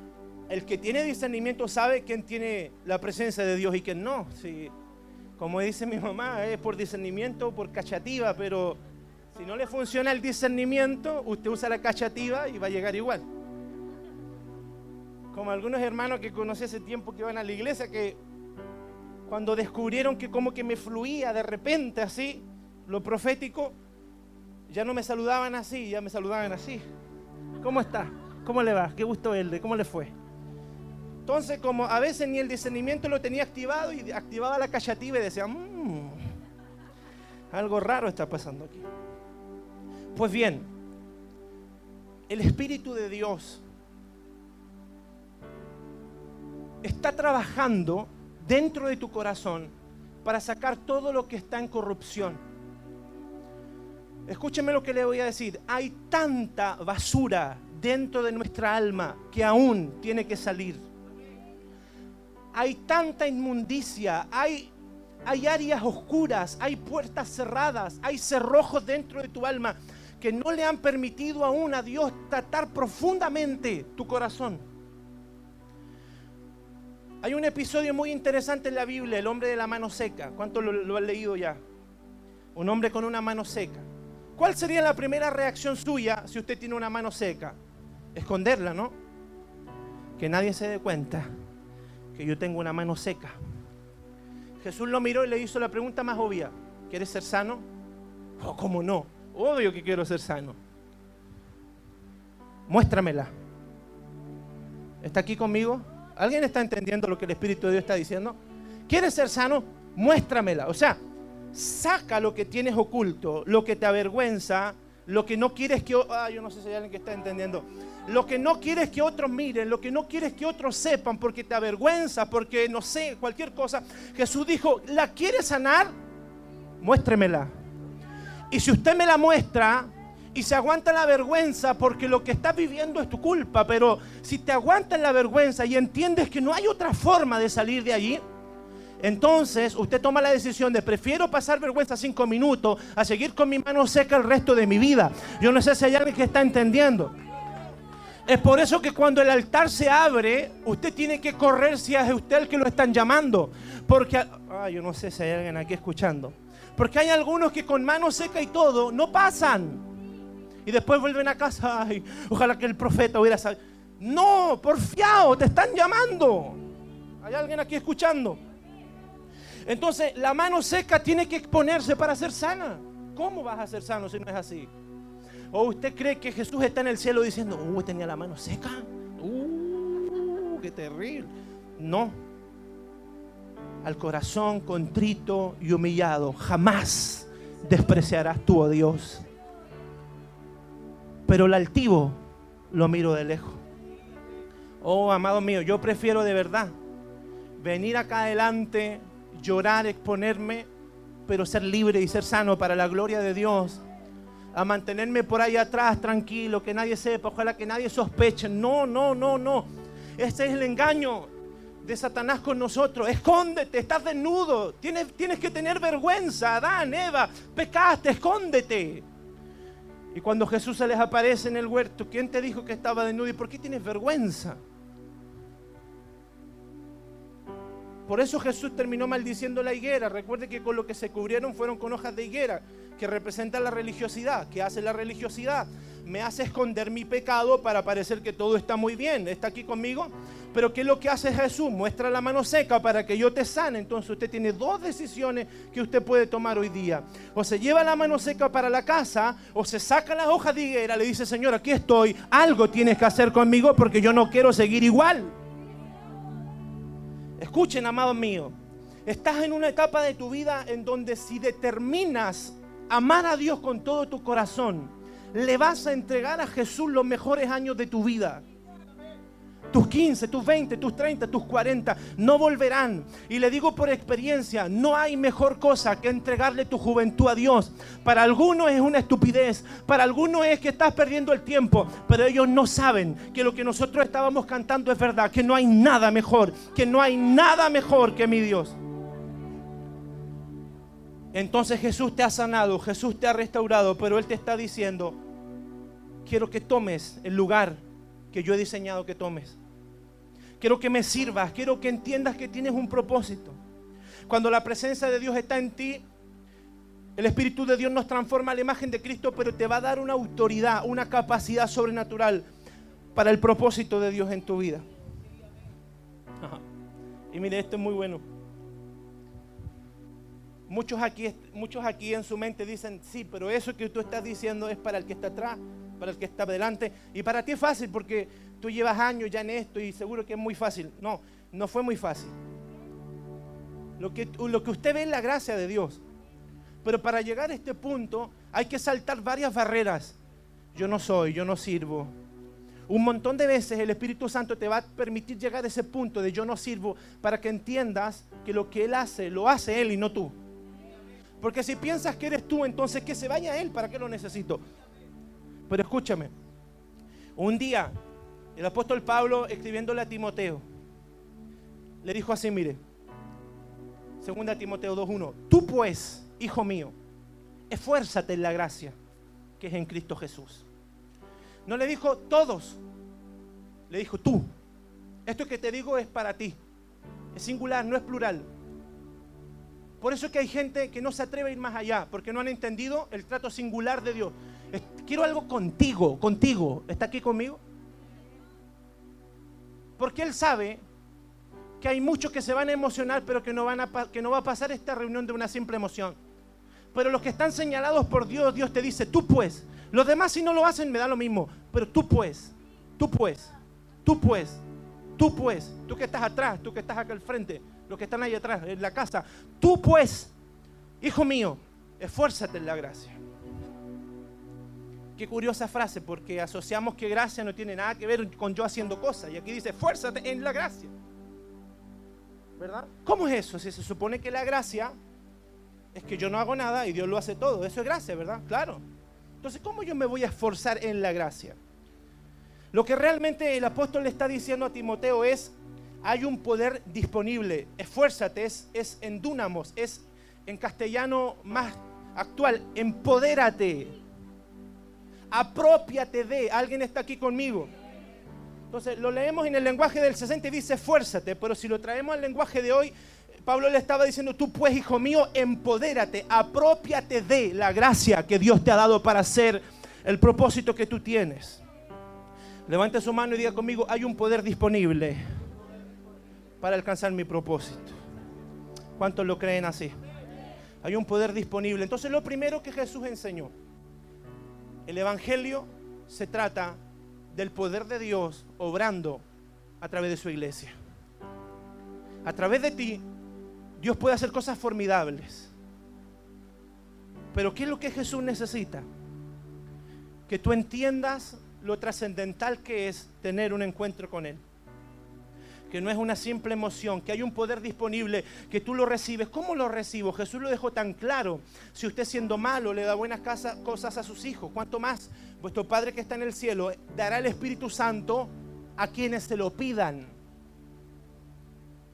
el que tiene discernimiento sabe quién tiene la presencia de Dios y quién no. Como dice mi mamá, es por discernimiento, por cachativa, pero si no le funciona el discernimiento, usted usa la cachativa y va a llegar igual. Como algunos hermanos que conocí hace tiempo que van a la iglesia, que cuando descubrieron que como que me fluía de repente así, lo profético, ya no me saludaban así, ya me saludaban así. ¿Cómo está? ¿Cómo le va? Qué gusto verle, ¿cómo le fue? Entonces, como a veces ni el discernimiento lo tenía activado y activaba la callativa y decía, mmm, algo raro está pasando aquí. Pues bien, el Espíritu de Dios está trabajando dentro de tu corazón para sacar todo lo que está en corrupción. Escúcheme lo que le voy a decir. Hay tanta basura dentro de nuestra alma que aún tiene que salir. Hay tanta inmundicia, hay, hay áreas oscuras, hay puertas cerradas, hay cerrojos dentro de tu alma que no le han permitido aún a Dios tratar profundamente tu corazón. Hay un episodio muy interesante en la Biblia, el hombre de la mano seca. ¿Cuánto lo, lo han leído ya? Un hombre con una mano seca. ¿Cuál sería la primera reacción suya si usted tiene una mano seca? Esconderla, ¿no? Que nadie se dé cuenta que yo tengo una mano seca. Jesús lo miró y le hizo la pregunta más obvia. ¿Quieres ser sano? Oh, ¿cómo no? Obvio que quiero ser sano. Muéstramela. ¿Está aquí conmigo? ¿Alguien está entendiendo lo que el Espíritu de Dios está diciendo? ¿Quieres ser sano? Muéstramela. O sea, saca lo que tienes oculto, lo que te avergüenza, lo que no quieres que... Ah, yo no sé si alguien que está entendiendo. Lo que no quieres que otros miren, lo que no quieres que otros sepan porque te avergüenza, porque no sé, cualquier cosa. Jesús dijo, ¿la quieres sanar? Muéstremela. Y si usted me la muestra y se aguanta la vergüenza porque lo que estás viviendo es tu culpa, pero si te aguantas la vergüenza y entiendes que no hay otra forma de salir de allí, entonces usted toma la decisión de prefiero pasar vergüenza cinco minutos a seguir con mi mano seca el resto de mi vida. Yo no sé si hay alguien que está entendiendo. Es por eso que cuando el altar se abre, usted tiene que correr si es usted el que lo están llamando. Porque, ah, yo no sé si hay alguien aquí escuchando. Porque hay algunos que con mano seca y todo no pasan. Y después vuelven a casa. Ay, ojalá que el profeta hubiera sabido. No, porfiado, te están llamando. ¿Hay alguien aquí escuchando? Entonces, la mano seca tiene que exponerse para ser sana. ¿Cómo vas a ser sano si no es así? ¿O usted cree que Jesús está en el cielo diciendo, uh, tenía la mano seca? Uh, qué terrible. No, al corazón contrito y humillado, jamás despreciarás tú, oh Dios. Pero el altivo lo miro de lejos. Oh, amado mío, yo prefiero de verdad venir acá adelante, llorar, exponerme, pero ser libre y ser sano para la gloria de Dios. A mantenerme por ahí atrás, tranquilo, que nadie sepa, ojalá que nadie sospeche. No, no, no, no. Ese es el engaño de Satanás con nosotros. Escóndete, estás desnudo. Tienes, tienes que tener vergüenza. Adán, Eva, pecaste, escóndete. Y cuando Jesús se les aparece en el huerto, ¿quién te dijo que estaba desnudo y por qué tienes vergüenza? Por eso Jesús terminó maldiciendo la higuera. Recuerde que con lo que se cubrieron fueron con hojas de higuera, que representan la religiosidad. ¿Qué hace la religiosidad? Me hace esconder mi pecado para parecer que todo está muy bien. ¿Está aquí conmigo? Pero ¿qué es lo que hace Jesús? Muestra la mano seca para que yo te sane. Entonces usted tiene dos decisiones que usted puede tomar hoy día. O se lleva la mano seca para la casa, o se saca las hojas de higuera, le dice, Señor, aquí estoy, algo tienes que hacer conmigo porque yo no quiero seguir igual. Escuchen, amados míos, estás en una etapa de tu vida en donde si determinas amar a Dios con todo tu corazón, le vas a entregar a Jesús los mejores años de tu vida tus 15, tus 20, tus 30, tus 40, no volverán. Y le digo por experiencia, no hay mejor cosa que entregarle tu juventud a Dios. Para algunos es una estupidez, para algunos es que estás perdiendo el tiempo, pero ellos no saben que lo que nosotros estábamos cantando es verdad, que no hay nada mejor, que no hay nada mejor que mi Dios. Entonces Jesús te ha sanado, Jesús te ha restaurado, pero Él te está diciendo, quiero que tomes el lugar que yo he diseñado que tomes. Quiero que me sirvas, quiero que entiendas que tienes un propósito. Cuando la presencia de Dios está en ti, el Espíritu de Dios nos transforma a la imagen de Cristo, pero te va a dar una autoridad, una capacidad sobrenatural para el propósito de Dios en tu vida. Y mire, esto es muy bueno. Muchos aquí, muchos aquí en su mente dicen, sí, pero eso que tú estás diciendo es para el que está atrás, para el que está adelante. Y para ti es fácil porque tú llevas años ya en esto y seguro que es muy fácil. No, no fue muy fácil. Lo que, lo que usted ve es la gracia de Dios. Pero para llegar a este punto hay que saltar varias barreras. Yo no soy, yo no sirvo. Un montón de veces el Espíritu Santo te va a permitir llegar a ese punto de yo no sirvo para que entiendas que lo que Él hace, lo hace Él y no tú. Porque si piensas que eres tú, entonces que se vaya Él, ¿para qué lo necesito? Pero escúchame, un día el apóstol Pablo escribiéndole a Timoteo, le dijo así, mire, segunda Timoteo 2.1, tú pues, hijo mío, esfuérzate en la gracia que es en Cristo Jesús. No le dijo todos, le dijo tú. Esto que te digo es para ti. Es singular, no es plural. Por eso es que hay gente que no se atreve a ir más allá, porque no han entendido el trato singular de Dios. Quiero algo contigo, contigo. ¿Está aquí conmigo? Porque Él sabe que hay muchos que se van a emocionar, pero que no, van a, que no va a pasar esta reunión de una simple emoción. Pero los que están señalados por Dios, Dios te dice, tú pues. Los demás si no lo hacen me da lo mismo, pero tú pues, tú pues, tú pues, tú pues, tú que estás atrás, tú que estás acá al frente, los que están ahí atrás, en la casa. Tú pues, hijo mío, esfuérzate en la gracia. Qué curiosa frase, porque asociamos que gracia no tiene nada que ver con yo haciendo cosas. Y aquí dice, esfuérzate en la gracia. ¿Verdad? ¿Cómo es eso? Si se supone que la gracia es que yo no hago nada y Dios lo hace todo. Eso es gracia, ¿verdad? Claro. Entonces, ¿cómo yo me voy a esforzar en la gracia? Lo que realmente el apóstol le está diciendo a Timoteo es, hay un poder disponible. Esfuérzate, es, es en Dunamos, es en castellano más actual, empodérate, apropiate de, alguien está aquí conmigo. Entonces lo leemos en el lenguaje del 60 y dice esfuérzate, pero si lo traemos al lenguaje de hoy, Pablo le estaba diciendo, tú pues, hijo mío, empodérate, apropiate de la gracia que Dios te ha dado para hacer el propósito que tú tienes. Levante su mano y diga conmigo, hay un poder disponible para alcanzar mi propósito. ¿Cuántos lo creen así? Hay un poder disponible. Entonces lo primero que Jesús enseñó, el Evangelio se trata del poder de Dios obrando a través de su iglesia. A través de ti, Dios puede hacer cosas formidables. Pero ¿qué es lo que Jesús necesita? Que tú entiendas lo trascendental que es tener un encuentro con Él que no es una simple emoción, que hay un poder disponible, que tú lo recibes. ¿Cómo lo recibo? Jesús lo dejó tan claro. Si usted siendo malo le da buenas cosas a sus hijos, ¿cuánto más vuestro Padre que está en el cielo dará el Espíritu Santo a quienes se lo pidan?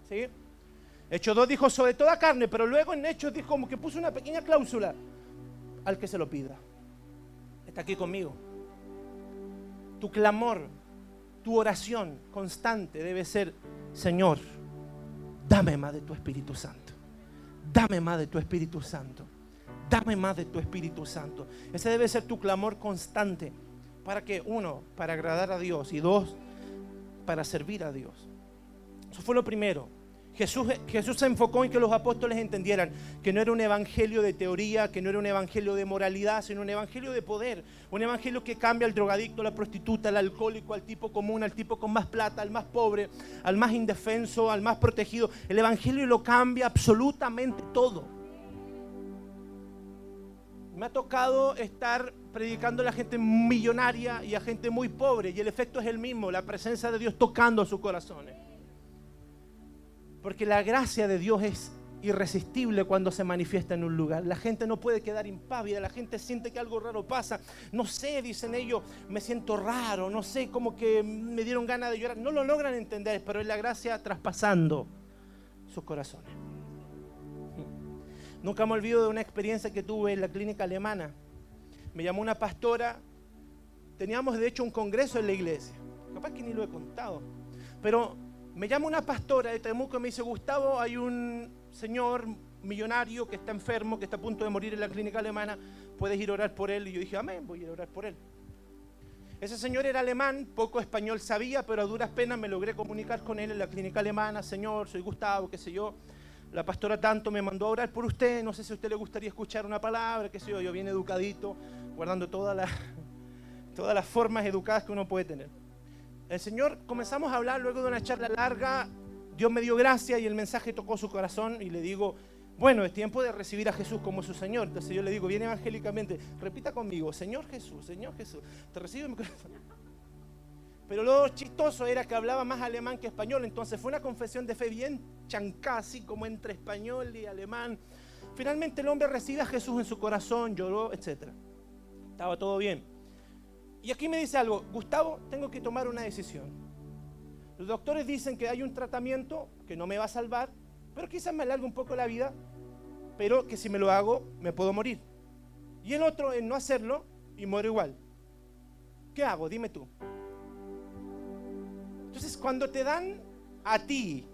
¿Sí? Hecho 2 dijo sobre toda carne, pero luego en Hechos dijo como que puso una pequeña cláusula al que se lo pida. Está aquí conmigo. Tu clamor tu oración constante debe ser, Señor, dame más de tu Espíritu Santo. Dame más de tu Espíritu Santo. Dame más de tu Espíritu Santo. Ese debe ser tu clamor constante. ¿Para que Uno, para agradar a Dios. Y dos, para servir a Dios. Eso fue lo primero. Jesús, se enfocó en que los apóstoles entendieran que no era un evangelio de teoría, que no era un evangelio de moralidad, sino un evangelio de poder. Un evangelio que cambia al drogadicto, la prostituta, al alcohólico, al tipo común, al tipo con más plata, al más pobre, al más indefenso, al más protegido. El evangelio lo cambia absolutamente todo. Me ha tocado estar predicando a la gente millonaria y a gente muy pobre y el efecto es el mismo, la presencia de Dios tocando sus corazones. Porque la gracia de Dios es irresistible cuando se manifiesta en un lugar. La gente no puede quedar impávida, la gente siente que algo raro pasa. No sé, dicen ellos, me siento raro, no sé, como que me dieron ganas de llorar. No lo logran entender, pero es la gracia traspasando sus corazones. Nunca me olvido de una experiencia que tuve en la clínica alemana. Me llamó una pastora, teníamos de hecho un congreso en la iglesia. Capaz que ni lo he contado. Pero me llama una pastora de Temuco y me dice, Gustavo, hay un señor millonario que está enfermo, que está a punto de morir en la clínica alemana, puedes ir a orar por él. Y yo dije, amén, voy a orar por él. Ese señor era alemán, poco español sabía, pero a duras penas me logré comunicar con él en la clínica alemana, señor, soy Gustavo, qué sé yo. la pastora tanto me mandó a orar por usted, no sé si a usted le gustaría escuchar una palabra, qué sé yo, yo bien educadito, guardando todas las formas educadas que uno puede tener. El Señor, comenzamos a hablar luego de una charla larga, Dios me dio gracia y el mensaje tocó su corazón y le digo, bueno, es tiempo de recibir a Jesús como su Señor. Entonces yo le digo, bien evangélicamente, repita conmigo, Señor Jesús, Señor Jesús, te recibo en mi corazón. Pero lo chistoso era que hablaba más alemán que español, entonces fue una confesión de fe bien chancá, así como entre español y alemán. Finalmente el hombre recibe a Jesús en su corazón, lloró, etc. Estaba todo bien. Y aquí me dice algo, Gustavo, tengo que tomar una decisión. Los doctores dicen que hay un tratamiento que no me va a salvar, pero quizás me alargue un poco la vida, pero que si me lo hago me puedo morir. Y el otro es no hacerlo y muero igual. ¿Qué hago? Dime tú. Entonces, cuando te dan a ti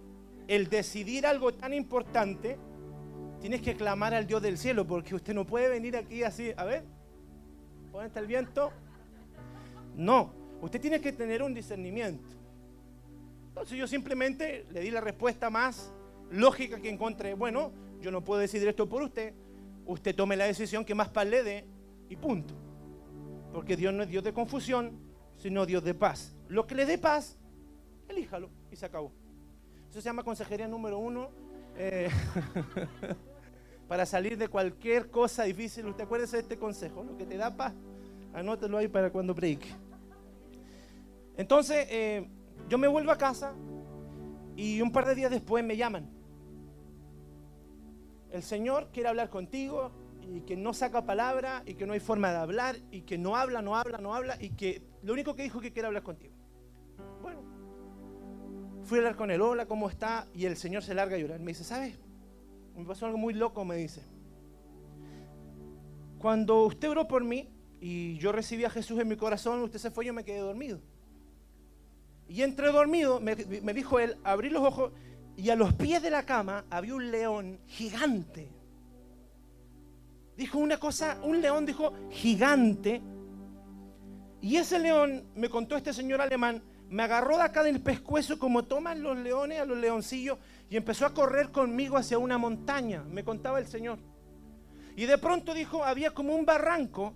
el decidir algo tan importante, tienes que clamar al Dios del cielo, porque usted no puede venir aquí así, a ver, ¿dónde está el viento? No, usted tiene que tener un discernimiento. Entonces yo simplemente le di la respuesta más lógica que encontré. Bueno, yo no puedo decidir esto por usted. Usted tome la decisión que más paz le dé y punto. Porque Dios no es Dios de confusión, sino Dios de paz. Lo que le dé paz, elíjalo y se acabó. Eso se llama consejería número uno. Eh, para salir de cualquier cosa difícil, usted acuérdese de este consejo. Lo que te da paz, anótelo ahí para cuando predique. Entonces, eh, yo me vuelvo a casa, y un par de días después me llaman. El Señor quiere hablar contigo y que no saca palabra y que no hay forma de hablar y que no habla, no habla, no habla y que lo único que dijo es que quiere hablar contigo. Bueno, fui a hablar con él, hola, ¿cómo está? Y el Señor se larga a llorar. Me dice, ¿sabes? Me pasó algo muy loco, me dice. Cuando usted oró por mí y yo recibí a Jesús en mi corazón, usted se fue yo me quedé dormido. Y entre dormido, me, dijo él, abrí los ojos y a los pies de la cama había un león gigante. Dijo una cosa, un león dijo gigante. Y ese león, me contó este señor alemán, me agarró de acá del pescuezo como toman los leones a los leoncillos y empezó a correr conmigo hacia una montaña, me contaba el señor. Y de pronto dijo, había como un barranco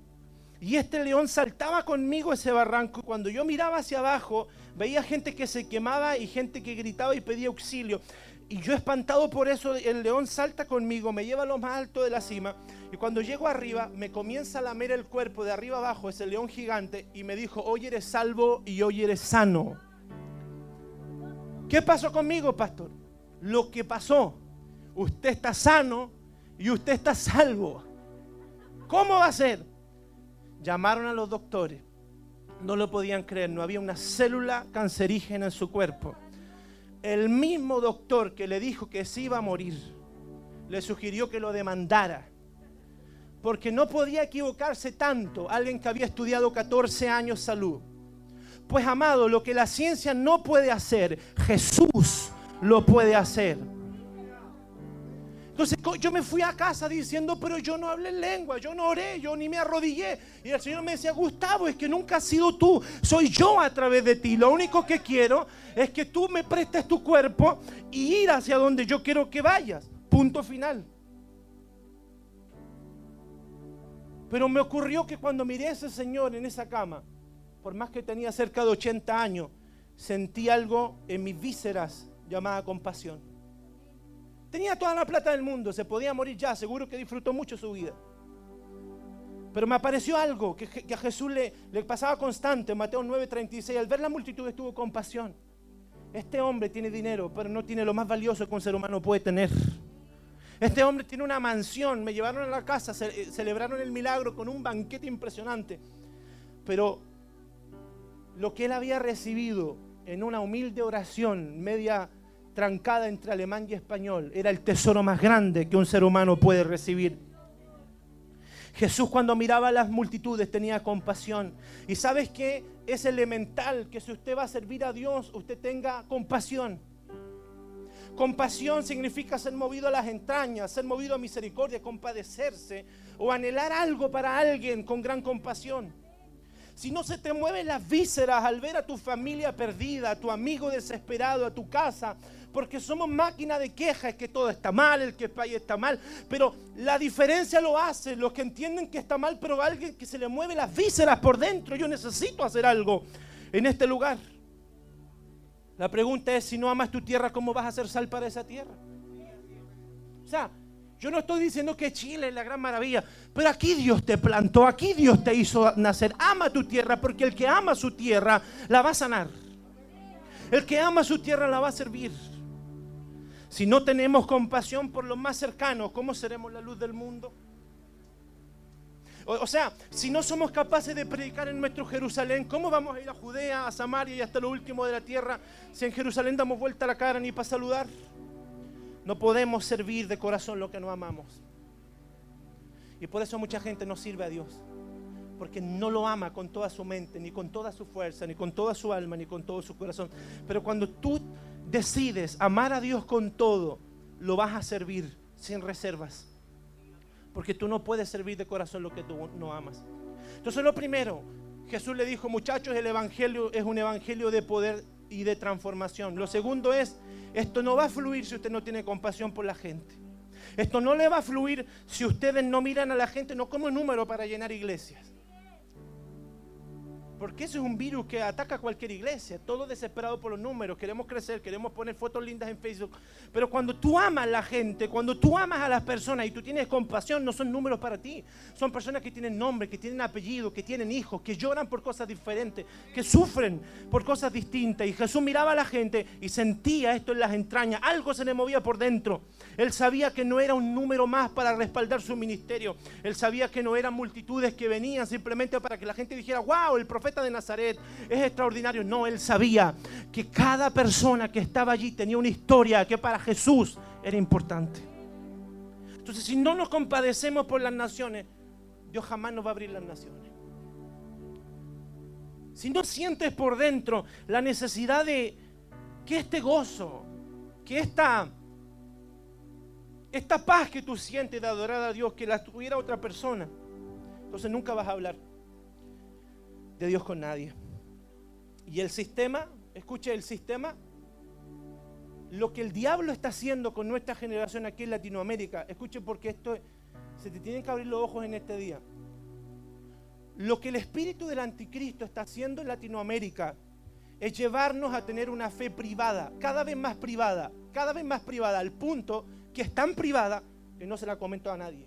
y este león saltaba conmigo ese barranco. Cuando yo miraba hacia abajo, veía gente que se quemaba y gente que gritaba y pedía auxilio. Y yo espantado por eso, el león salta conmigo, me lleva a lo más alto de la cima. Y cuando llego arriba, me comienza a lamer el cuerpo de arriba abajo, ese león gigante, y me dijo, hoy eres salvo y hoy eres sano. ¿Qué pasó conmigo, pastor? Lo que pasó. Usted está sano y usted está salvo. ¿Cómo va a ser? Llamaron a los doctores. No lo podían creer, no había una célula cancerígena en su cuerpo. El mismo doctor que le dijo que se iba a morir, le sugirió que lo demandara. Porque no podía equivocarse tanto alguien que había estudiado 14 años salud. Pues amado, lo que la ciencia no puede hacer, Jesús lo puede hacer. Entonces yo me fui a casa diciendo, pero yo no hablé lengua, yo no oré, yo ni me arrodillé. Y el Señor me decía, Gustavo, es que nunca has sido tú, soy yo a través de ti. Lo único que quiero es que tú me prestes tu cuerpo y ir hacia donde yo quiero que vayas. Punto final. Pero me ocurrió que cuando miré a ese Señor en esa cama, por más que tenía cerca de 80 años, sentí algo en mis vísceras llamada compasión. Tenía toda la plata del mundo, se podía morir ya, seguro que disfrutó mucho su vida. Pero me apareció algo que, a Jesús le, pasaba constante, Mateo 9:36. Al ver la multitud estuvo compasión. Este hombre tiene dinero, pero no tiene lo más valioso que un ser humano puede tener. Este hombre tiene una mansión, me llevaron a la casa, eh, celebraron el milagro con un banquete impresionante. Pero lo que él había recibido en una humilde oración, media trancada entre alemán y español era el tesoro más grande que un ser humano puede recibir. Jesús cuando miraba a las multitudes tenía compasión. Y sabes que es elemental que si usted va a servir a Dios, usted tenga compasión. Compasión significa ser movido a las entrañas, ser movido a misericordia, compadecerse o anhelar algo para alguien con gran compasión si no se te mueven las vísceras al ver a tu familia perdida, a tu amigo desesperado, a tu casa porque somos máquina de queja, es que todo está mal, el que está ahí está mal, pero la diferencia lo hace los que entienden que está mal, pero alguien que se le mueve las vísceras por dentro, yo necesito hacer algo en este lugar. La pregunta es, si no amas tu tierra, ¿cómo vas a hacer sal para esa tierra? O sea, yo no estoy diciendo que Chile es la gran maravilla, pero aquí Dios te plantó, aquí Dios te hizo nacer. Ama tu tierra porque el que ama su tierra la va a sanar. El que ama su tierra la va a servir. Si no tenemos compasión por los más cercanos, ¿cómo seremos la luz del mundo? O, sea, si no somos capaces de predicar en nuestro Jerusalén, ¿cómo vamos a ir a Judea, a Samaria y hasta lo último de la tierra si en Jerusalén damos vuelta la cara ni para saludar? No podemos servir de corazón lo que no amamos. Y por eso mucha gente no sirve a Dios. Porque no lo ama con toda su mente, ni con toda su fuerza, ni con toda su alma, ni con todo su corazón. Pero cuando tú decides amar a Dios con todo, lo vas a servir sin reservas. Porque tú no puedes servir de corazón lo que tú no amas. Entonces lo primero, Jesús le dijo, muchachos, el Evangelio es un Evangelio de poder y de transformación. Lo segundo es, esto no va a fluir si usted no tiene compasión por la gente. Esto no le va a fluir si ustedes no miran a la gente no como número para llenar iglesias. Porque eso es un virus que ataca cualquier iglesia. Todo desesperado por los números. Queremos crecer, queremos poner fotos lindas en Facebook. Pero cuando tú amas a la gente, cuando tú amas a las personas y tú tienes compasión, no son números para ti. Son personas que tienen nombre, que tienen apellido, que tienen hijos, que lloran por cosas diferentes, que sufren por cosas distintas. Y Jesús miraba a la gente y sentía esto en las entrañas. Algo se le movía por dentro. Él sabía que no era un número más para respaldar su ministerio. Él sabía que no eran multitudes que venían simplemente para que la gente dijera, wow, el profeta de Nazaret es extraordinario. No, él sabía que cada persona que estaba allí tenía una historia que para Jesús era importante. Entonces, si no nos compadecemos por las naciones, Dios jamás nos va a abrir las naciones. Si no sientes por dentro la necesidad de que este gozo, que esta esta paz que tú sientes de adorar a Dios, que la tuviera otra persona, entonces nunca vas a hablar de Dios con nadie. Y el sistema, escuche, el sistema, lo que el diablo está haciendo con nuestra generación aquí en Latinoamérica, escuche porque esto se te tienen que abrir los ojos en este día. Lo que el espíritu del anticristo está haciendo en Latinoamérica es llevarnos a tener una fe privada, cada vez más privada, cada vez más privada, al punto que es tan privada que no se la comento a nadie.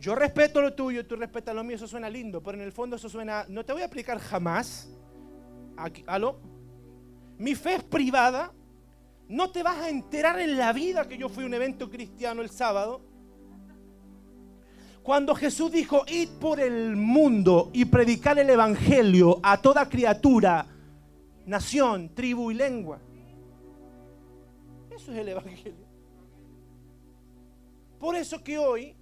Yo respeto lo tuyo, tú respetas lo mío, eso suena lindo, pero en el fondo eso suena, no te voy a aplicar jamás. ¿Aló? Mi fe es privada. No te vas a enterar en la vida que yo fui a un evento cristiano el sábado. Cuando Jesús dijo, id por el mundo y predicar el Evangelio a toda criatura, nación, tribu y lengua. Eso es el Evangelio. Por eso que hoy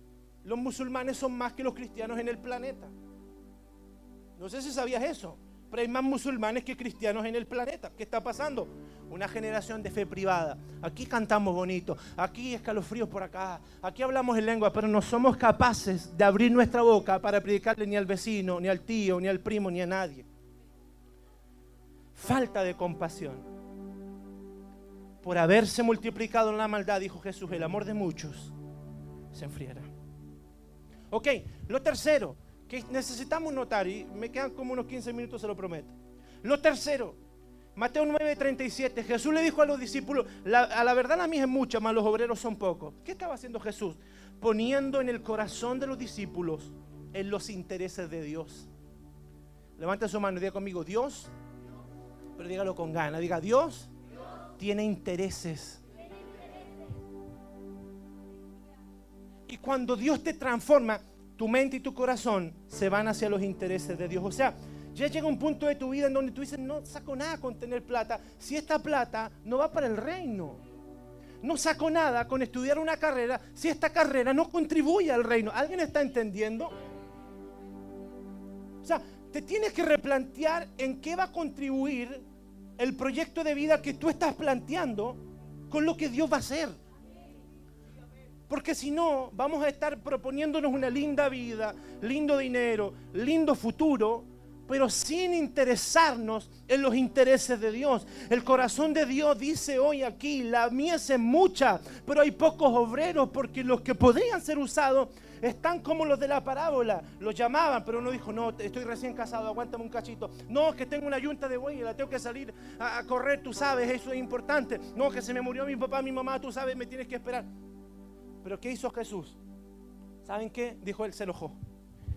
los musulmanes son más que los cristianos en el planeta. No sé si sabías eso, pero hay más musulmanes que cristianos en el planeta. ¿Qué está pasando? Una generación de fe privada. Aquí cantamos bonito, aquí escalofríos por acá, aquí hablamos en lengua, pero no somos capaces de abrir nuestra boca para predicarle ni al vecino, ni al tío, ni al primo, ni a nadie. Falta de compasión por haberse multiplicado en la maldad, dijo Jesús, el amor de muchos se enfriará. Ok, lo tercero que necesitamos notar, y me quedan como unos 15 minutos, se lo prometo. Lo tercero, Mateo 9:37, Jesús le dijo a los discípulos, a la verdad la mía es mucha, más los obreros son pocos. ¿Qué estaba haciendo Jesús? Poniendo en el corazón de los discípulos en los intereses de Dios. Levanta su mano y diga conmigo, Dios, pero dígalo con ganas, diga Dios tiene intereses. Cuando Dios te transforma, tu mente y tu corazón se van hacia los intereses de Dios. O sea, ya llega un punto de tu vida en donde tú dices, no saco nada con tener plata, si esta plata no va para el reino. No saco nada con estudiar una carrera si esta carrera no contribuye al reino. ¿Alguien está entendiendo? O sea, te tienes que replantear en qué va a contribuir el proyecto de vida que tú estás planteando con lo que Dios va a hacer. Porque si no, vamos a estar proponiéndonos una linda vida, lindo dinero, lindo futuro, pero sin interesarnos en los intereses de Dios. El corazón de Dios dice hoy aquí, la mies es mucha, pero hay pocos obreros porque los que podrían ser usados están como los de la parábola. Los llamaban, pero uno dijo, no, estoy recién casado, aguántame un cachito. No, que tengo una yunta de buey la tengo que salir a, correr, tú sabes, eso es importante. No, que se me murió mi papá, mi mamá, tú sabes, me tienes que esperar. Pero ¿qué hizo Jesús? ¿Saben qué? Dijo él, se enojó.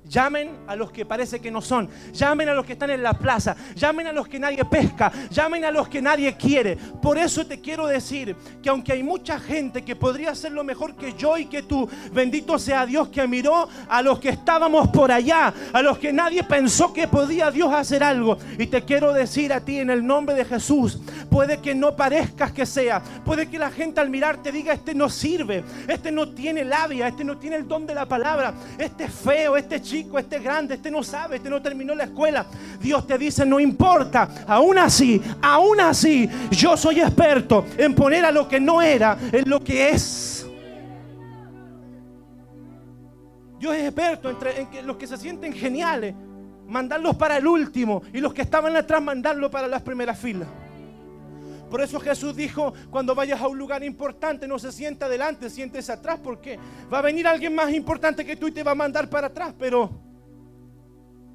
Llamen a los que parece que no son. Llamen a los que están en la plaza. Llamen a los que nadie pesca. Llamen a los que nadie quiere. Por eso te quiero decir que aunque hay mucha gente que podría ser lo mejor que yo y que tú, bendito sea Dios que miró a los que estábamos por allá, a los que nadie pensó que podía Dios hacer algo. Y te quiero decir a ti en el nombre de Jesús, puede que no parezcas que sea, puede que la gente al mirarte diga, este no sirve, este no tiene labia, este no tiene el don de la palabra, este es feo, este es chico, este es grande, este no sabe, este no terminó la escuela. Dios te dice, no importa, aún así, aún así, yo soy experto en poner a lo que no era en lo que es. Dios es experto entre, los que se sienten geniales, mandarlos para el último y los que estaban atrás mandarlos para las primeras filas. Por eso Jesús dijo, cuando vayas a un lugar importante, no se sienta adelante, siéntese atrás, porque va a venir alguien más importante que tú y te va a mandar para atrás. Pero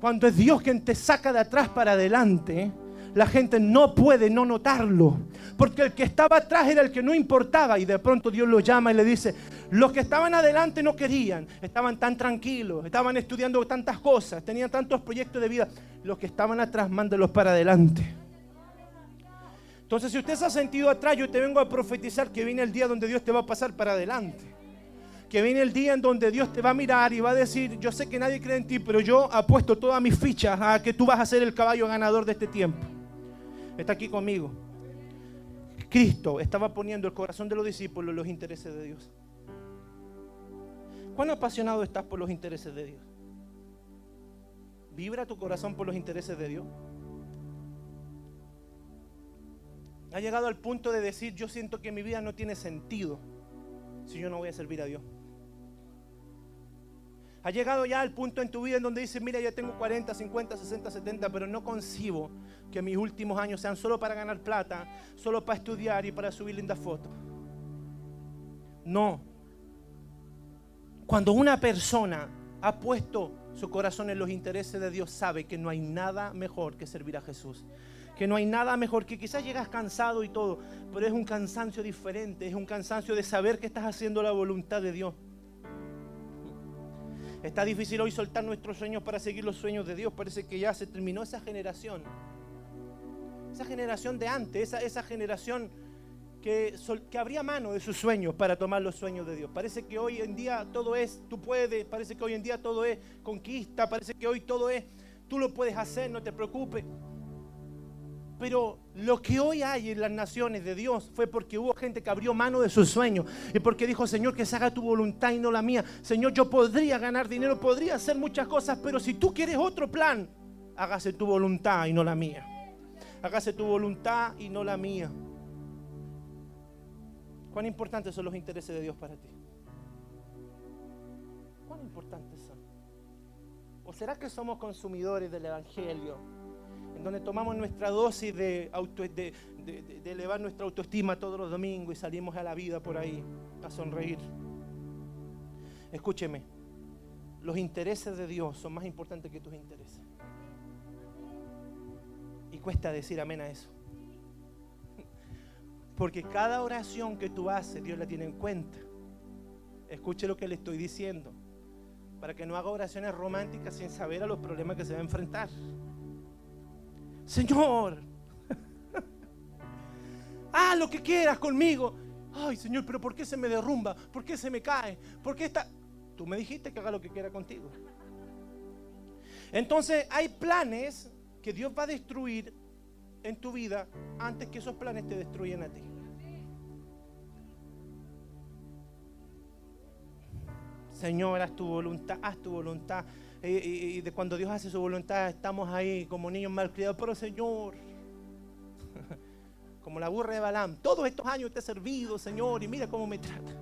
cuando es Dios quien te saca de atrás para adelante, la gente no puede no notarlo. Porque el que estaba atrás era el que no importaba y de pronto Dios lo llama y le dice, los que estaban adelante no querían, estaban tan tranquilos, estaban estudiando tantas cosas, tenían tantos proyectos de vida. Los que estaban atrás, mándelos para adelante. Entonces, si usted se ha sentido atrás, yo te vengo a profetizar que viene el día donde Dios te va a pasar para adelante. Que viene el día en donde Dios te va a mirar y va a decir, yo sé que nadie cree en ti, pero yo apuesto todas mis fichas a que tú vas a ser el caballo ganador de este tiempo. Está aquí conmigo. Cristo estaba poniendo el corazón de los discípulos en los intereses de Dios. ¿Cuán apasionado estás por los intereses de Dios? ¿Vibra tu corazón por los intereses de Dios? Ha llegado al punto de decir, yo siento que mi vida no tiene sentido si yo no voy a servir a Dios. Ha llegado ya al punto en tu vida en donde dices, mira, ya tengo 40, 50, 60, 70, pero no concibo que mis últimos años sean solo para ganar plata, solo para estudiar y para subir lindas fotos. No. Cuando una persona ha puesto su corazón en los intereses de Dios, sabe que no hay nada mejor que servir a Jesús que no hay nada mejor, que quizás llegas cansado y todo, pero es un cansancio diferente, es un cansancio de saber que estás haciendo la voluntad de Dios. Está difícil hoy soltar nuestros sueños para seguir los sueños de Dios. Parece que ya se terminó esa generación. Esa generación de antes, esa, esa generación que, que abría mano de sus sueños para tomar los sueños de Dios. Parece que hoy en día todo es, tú puedes, parece que hoy en día todo es conquista, parece que hoy todo es, tú lo puedes hacer, no te preocupes. Pero lo que hoy hay en las naciones de Dios fue porque hubo gente que abrió mano de sus sueños y porque dijo, Señor, que se haga tu voluntad y no la mía. Señor, yo podría ganar dinero, podría hacer muchas cosas, pero si tú quieres otro plan, hágase tu voluntad y no la mía. Hágase tu voluntad y no la mía. ¿Cuán importantes son los intereses de Dios para ti? ¿Cuán importantes son? ¿O será que somos consumidores del Evangelio? En donde tomamos nuestra dosis de, elevar nuestra autoestima todos los domingos y salimos a la vida por ahí a sonreír. Escúcheme, los intereses de Dios son más importantes que tus intereses. Y cuesta decir amén a eso. Porque cada oración que tú haces, Dios la tiene en cuenta. Escuche lo que le estoy diciendo. Para que no haga oraciones románticas sin saber a los problemas que se va a enfrentar. Señor, haz lo que quieras conmigo. Ay, Señor, pero ¿por qué se me derrumba? ¿Por qué se me cae? ¿Por qué está? Tú me dijiste que haga lo que quiera contigo. Entonces hay planes que Dios va a destruir en tu vida antes que esos planes te destruyan a ti. Señor, haz tu voluntad, haz tu voluntad y, de cuando Dios hace su voluntad estamos ahí como niños malcriados, pero Señor, como la burra de Balaam, todos estos años te he servido, Señor, y mira cómo me trata.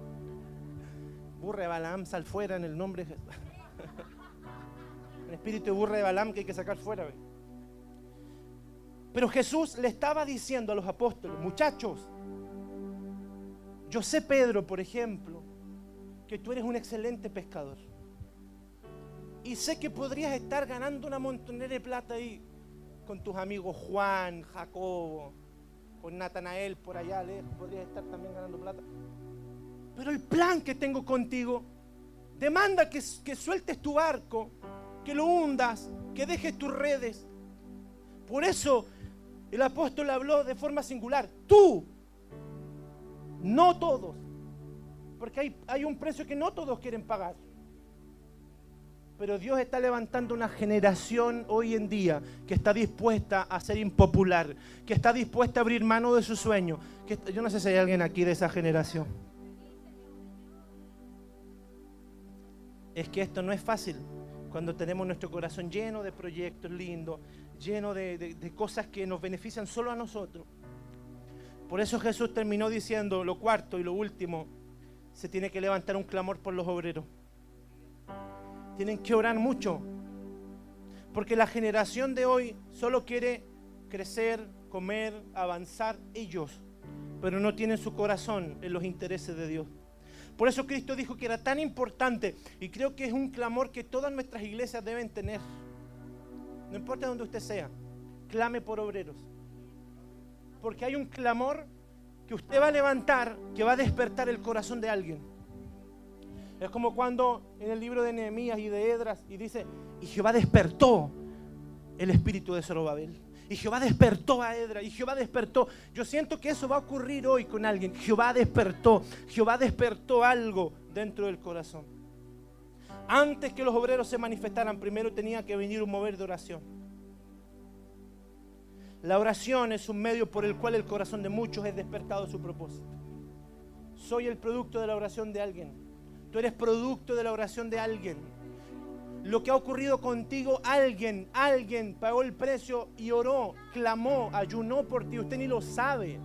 Burra de Balaam, sal fuera en el nombre de Jesús. El espíritu de burra de Balaam que hay que sacar fuera. Pero Jesús le estaba diciendo a los apóstoles, muchachos, yo sé Pedro, por ejemplo, que tú eres un excelente pescador. Y sé que podrías estar ganando una montonera de plata ahí con tus amigos Juan, Jacobo, con Natanael por allá lejos, podrías estar también ganando plata. Pero el plan que tengo contigo demanda que, sueltes tu barco, que lo hundas, que dejes tus redes. Por eso el apóstol habló de forma singular. Tú, no todos. Porque hay un precio que no todos quieren pagar. Pero Dios está levantando una generación hoy en día que está dispuesta a ser impopular, que está dispuesta a abrir mano de su sueño. Que, yo no sé si hay alguien aquí de esa generación. Es que esto no es fácil cuando tenemos nuestro corazón lleno de proyectos lindos, lleno de, cosas que nos benefician solo a nosotros. Por eso Jesús terminó diciendo lo cuarto y lo último, se tiene que levantar un clamor por los obreros. Tienen que orar mucho, porque la generación de hoy solo quiere crecer, comer, avanzar ellos, pero no tienen su corazón en los intereses de Dios. Por eso Cristo dijo que era tan importante y creo que es un clamor que todas nuestras iglesias deben tener. No importa donde usted sea, clame por obreros. Porque hay un clamor que usted va a levantar que va a despertar el corazón de alguien. Es como cuando en el libro de Nehemías y de Edras y dice, y Jehová despertó el espíritu de Zorobabel. Y Jehová despertó a Edra. Y Jehová despertó. Yo siento que eso va a ocurrir hoy con alguien. Jehová despertó. Jehová despertó algo dentro del corazón. Antes que los obreros se manifestaran, primero tenía que venir un mover de oración. La oración es un medio por el cual el corazón de muchos es despertado a su propósito. Soy el producto de la oración de alguien. Tú eres producto de la oración de alguien. Lo que ha ocurrido contigo, alguien, alguien pagó el precio y oró, clamó, ayunó por ti. Usted ni lo sabe.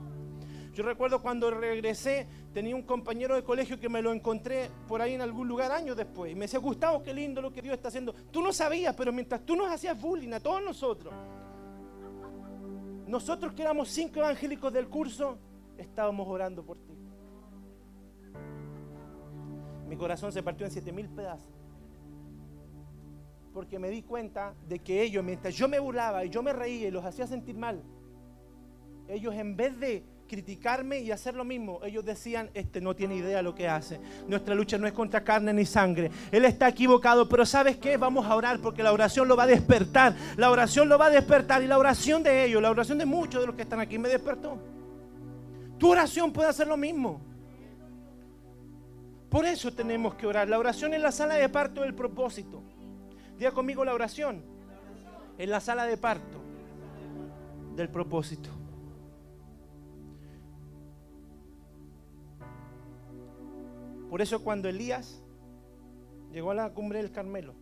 Yo recuerdo cuando regresé, tenía un compañero de colegio que me lo encontré por ahí en algún lugar años después. Y me decía, Gustavo, qué lindo lo que Dios está haciendo. Tú no sabías, pero mientras tú nos hacías bullying a todos nosotros, nosotros que éramos cinco evangélicos del curso, estábamos orando por ti. Mi corazón se partió en siete mil pedazos. Porque me di cuenta de que ellos, mientras yo me burlaba y yo me reía y los hacía sentir mal, ellos en vez de criticarme y hacer lo mismo. Ellos decían, este no tiene idea lo que hace. Nuestra lucha no es contra carne ni sangre. Él está equivocado, pero ¿sabes qué? Vamos a orar porque la oración lo va a despertar. La oración lo va a despertar y la oración de ellos, la oración de muchos de los que están aquí me despertó. Tu oración puede hacer lo mismo. Por eso tenemos que orar. La oración es la sala de parto del propósito. Diga conmigo la oración. En la sala de parto del propósito. Por eso cuando Elías llegó a la cumbre del Carmelo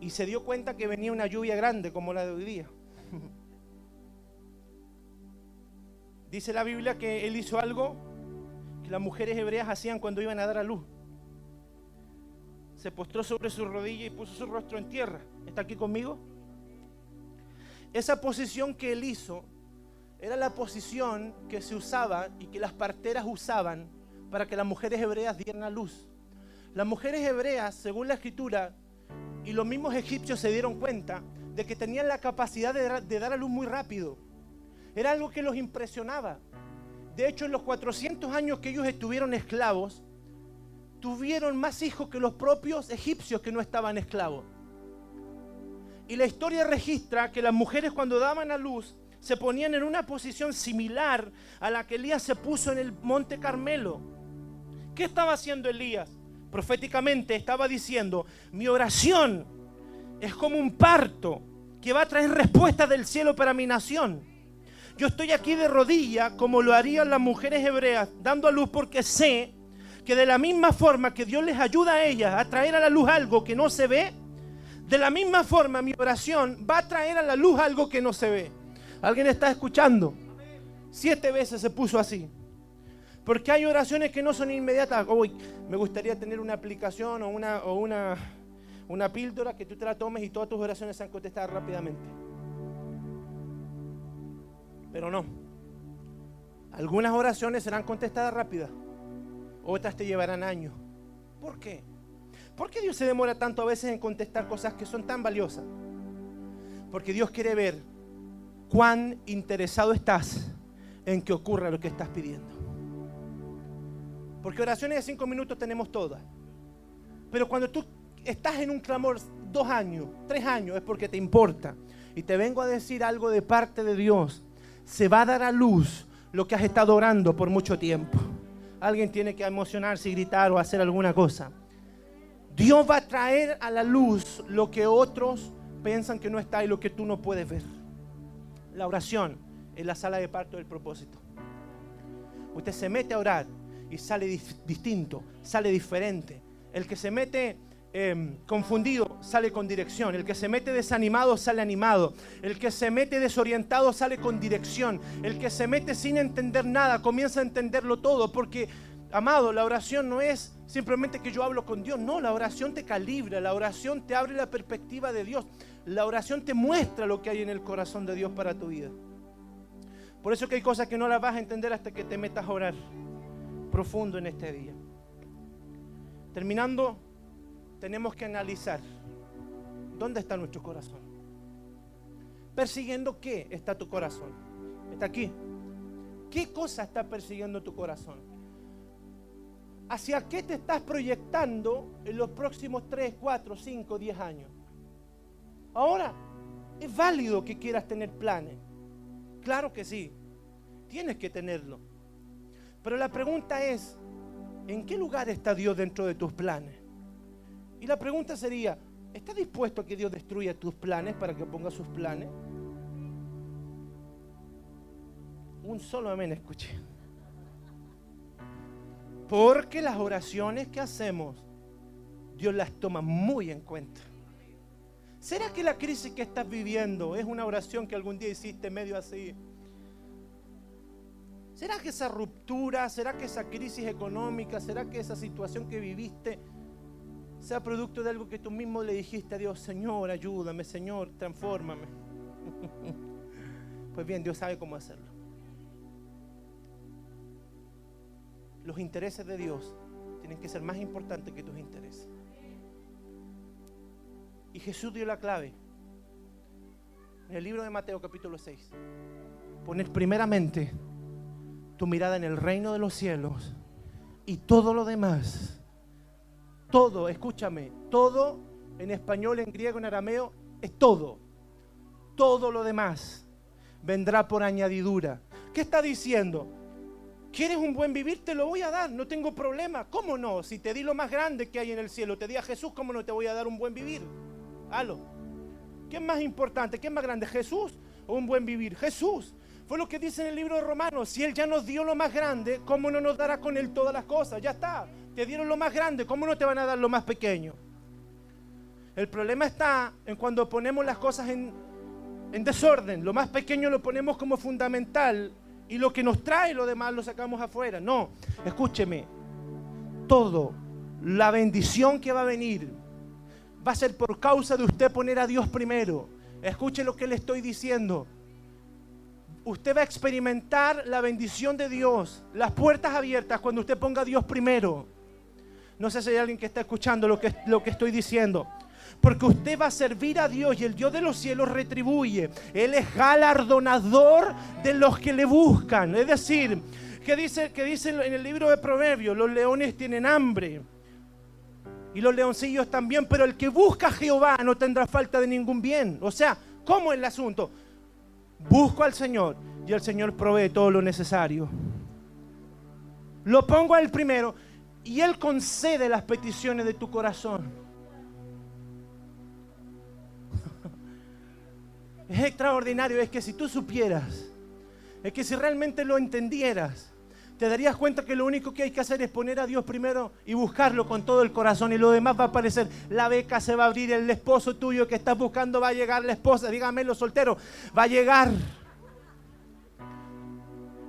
y se dio cuenta que venía una lluvia grande como la de hoy día, dice la Biblia que él hizo algo que las mujeres hebreas hacían cuando iban a dar a luz. Se postró sobre su rodilla y puso su rostro en tierra. ¿Está aquí conmigo? Esa posición que él hizo era la posición que se usaba y que las parteras usaban para que las mujeres hebreas dieran a luz. Las mujeres hebreas, según la escritura, y los mismos egipcios se dieron cuenta de que tenían la capacidad de, dar a luz muy rápido. Era algo que los impresionaba. De hecho, en los 400 años que ellos estuvieron esclavos, tuvieron más hijos que los propios egipcios que no estaban esclavos. Y la historia registra que las mujeres cuando daban a luz se ponían en una posición similar a la que Elías se puso en el monte Carmelo. ¿Qué estaba haciendo Elías? Proféticamente estaba diciendo, mi oración es como un parto que va a traer respuesta del cielo para mi nación. Yo estoy aquí de rodilla como lo harían las mujeres hebreas, dando a luz porque sé que de la misma forma que Dios les ayuda a ellas a traer a la luz algo que no se ve, de la misma forma mi oración va a traer a la luz algo que no se ve. ¿Alguien está escuchando? Siete veces se puso así. Porque hay oraciones que no son inmediatas. Hoy me gustaría tener una aplicación o una, o una, una píldora que tú te la tomes y todas tus oraciones sean contestadas rápidamente. Pero no. Algunas oraciones serán contestadas rápidas, otras te llevarán años. ¿Por qué? ¿Por qué Dios se demora tanto a veces en contestar cosas que son tan valiosas? Porque Dios quiere ver cuán interesado estás en que ocurra lo que estás pidiendo. Porque oraciones de cinco minutos tenemos todas. Pero cuando tú estás en un clamor dos años, tres años, es porque te importa. Y te vengo a decir algo de parte de Dios. Se va a dar a luz lo que has estado orando por mucho tiempo. Alguien tiene que emocionarse y gritar o hacer alguna cosa. Dios va a traer a la luz lo que otros piensan que no está y lo que tú no puedes ver. La oración es la sala de parto del propósito. Usted se mete a orar y sale distinto, sale diferente. El que se mete em, confundido sale con dirección. El que se mete desanimado sale animado. El que se mete desorientado sale con dirección. El que se mete sin entender nada comienza a entenderlo todo. Porque, amado, la oración no es simplemente que yo hablo con Dios. No, la oración te calibra. La oración te abre la perspectiva de Dios. La oración te muestra lo que hay en el corazón de Dios para tu vida. Por eso que hay cosas que no las vas a entender hasta que te metas a orar profundo en este día. Terminando, tenemos que analizar dónde está nuestro corazón. ¿Persiguiendo qué está tu corazón? Está aquí. ¿Qué cosa está persiguiendo tu corazón? ¿Hacia qué te estás proyectando en los próximos 3, 4, 5, 10 años? Ahora, es válido que quieras tener planes. Claro que sí. Tienes que tenerlo. Pero la pregunta es, ¿en qué lugar está Dios dentro de tus planes? Y la pregunta sería, ¿estás dispuesto a que Dios destruya tus planes para que ponga sus planes? Un solo amén escuché. Porque las oraciones que hacemos, Dios las toma muy en cuenta. ¿Será que la crisis que estás viviendo es una oración que algún día hiciste medio así? ¿Será que esa ruptura, será que esa crisis económica, será que esa situación que viviste sea producto de algo que tú mismo le dijiste a Dios, Señor, ayúdame, Señor, transfórmame? pues bien, Dios sabe cómo hacerlo. Los intereses de Dios tienen que ser más importantes que tus intereses. Y Jesús dio la clave. En el libro de Mateo capítulo 6. Poner primeramente tu mirada en el reino de los cielos y todo lo demás, todo, escúchame, todo en español, en griego, en arameo, es todo. Todo lo demás vendrá por añadidura. ¿Qué está diciendo? ¿Quieres un buen vivir? Te lo voy a dar, no tengo problema. ¿Cómo no? Si te di lo más grande que hay en el cielo, te di a Jesús, ¿cómo no te voy a dar un buen vivir? Halo. ¿Qué es más importante? ¿Qué es más grande? ¿Jesús o un buen vivir? Jesús. Fue lo que dice en el libro de Romanos. Si Él ya nos dio lo más grande, ¿cómo no nos dará con Él todas las cosas? Ya está. Te dieron lo más grande, ¿cómo no te van a dar lo más pequeño? El problema está en cuando ponemos las cosas en, en desorden. Lo más pequeño lo ponemos como fundamental y lo que nos trae lo demás lo sacamos afuera. No, escúcheme. Todo, la bendición que va a venir, va a ser por causa de usted poner a Dios primero. Escuche lo que le estoy diciendo usted va a experimentar la bendición de Dios, las puertas abiertas cuando usted ponga a Dios primero. No sé si hay alguien que está escuchando lo que, lo que estoy diciendo. Porque usted va a servir a Dios y el Dios de los cielos retribuye. Él es galardonador de los que le buscan. Es decir, que dice, que dice en el libro de Proverbios, los leones tienen hambre y los leoncillos también, pero el que busca a Jehová no tendrá falta de ningún bien. O sea, ¿cómo es el asunto? Busco al Señor y el Señor provee todo lo necesario. Lo pongo al primero y Él concede las peticiones de tu corazón. Es extraordinario, es que si tú supieras, es que si realmente lo entendieras, te darías cuenta que lo único que hay que hacer es poner a Dios primero y buscarlo con todo el corazón y lo demás va a aparecer. La beca se va a abrir, el esposo tuyo que estás buscando va a llegar, la esposa, dígame los solteros, va a llegar.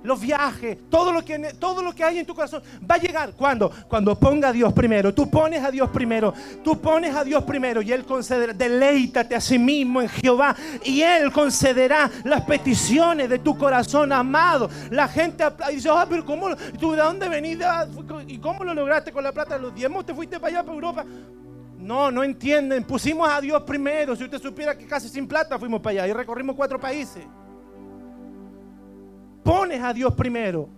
Los viajes, todo lo, que, todo lo que hay en tu corazón va a llegar. ¿Cuándo? Cuando ponga a Dios primero. Tú pones a Dios primero. Tú pones a Dios primero y Él concederá. Deleítate a sí mismo en Jehová y Él concederá las peticiones de tu corazón amado. La gente dice, ah, pero ¿cómo? ¿Tú de dónde venís? ¿Y cómo lo lograste con la plata los diezmos? ¿Te fuiste para allá, para Europa? No, no entienden. Pusimos a Dios primero. Si usted supiera que casi sin plata fuimos para allá y recorrimos cuatro países pones a Dios primero.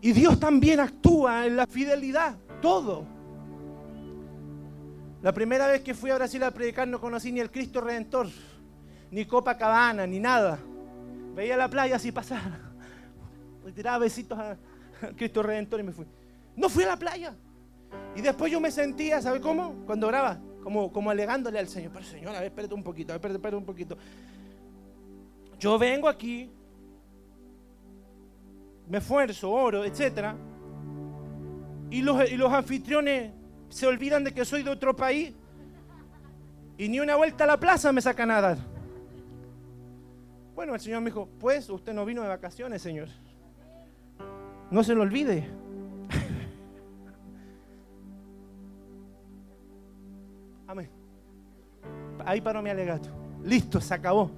Y Dios también actúa en la fidelidad, todo. La primera vez que fui a Brasil a predicar no conocí ni el Cristo Redentor, ni Copacabana, ni nada. Veía la playa así pasar. Le tiraba besitos al Cristo Redentor y me fui. No fui a la playa. Y después yo me sentía, ¿sabe cómo? Cuando oraba, como, como alegándole al Señor. Pero Señor, a ver, espérate un poquito, a ver, espérate un poquito. Yo vengo aquí me esfuerzo, oro, etc. Y los, anfitriones se olvidan de que soy de otro país y ni una vuelta a la plaza me sacan a dar. Bueno, el Señor me dijo, pues usted no vino de vacaciones, Señor. No se lo olvide. Amén. Ahí paró mi alegato. Listo, se acabó.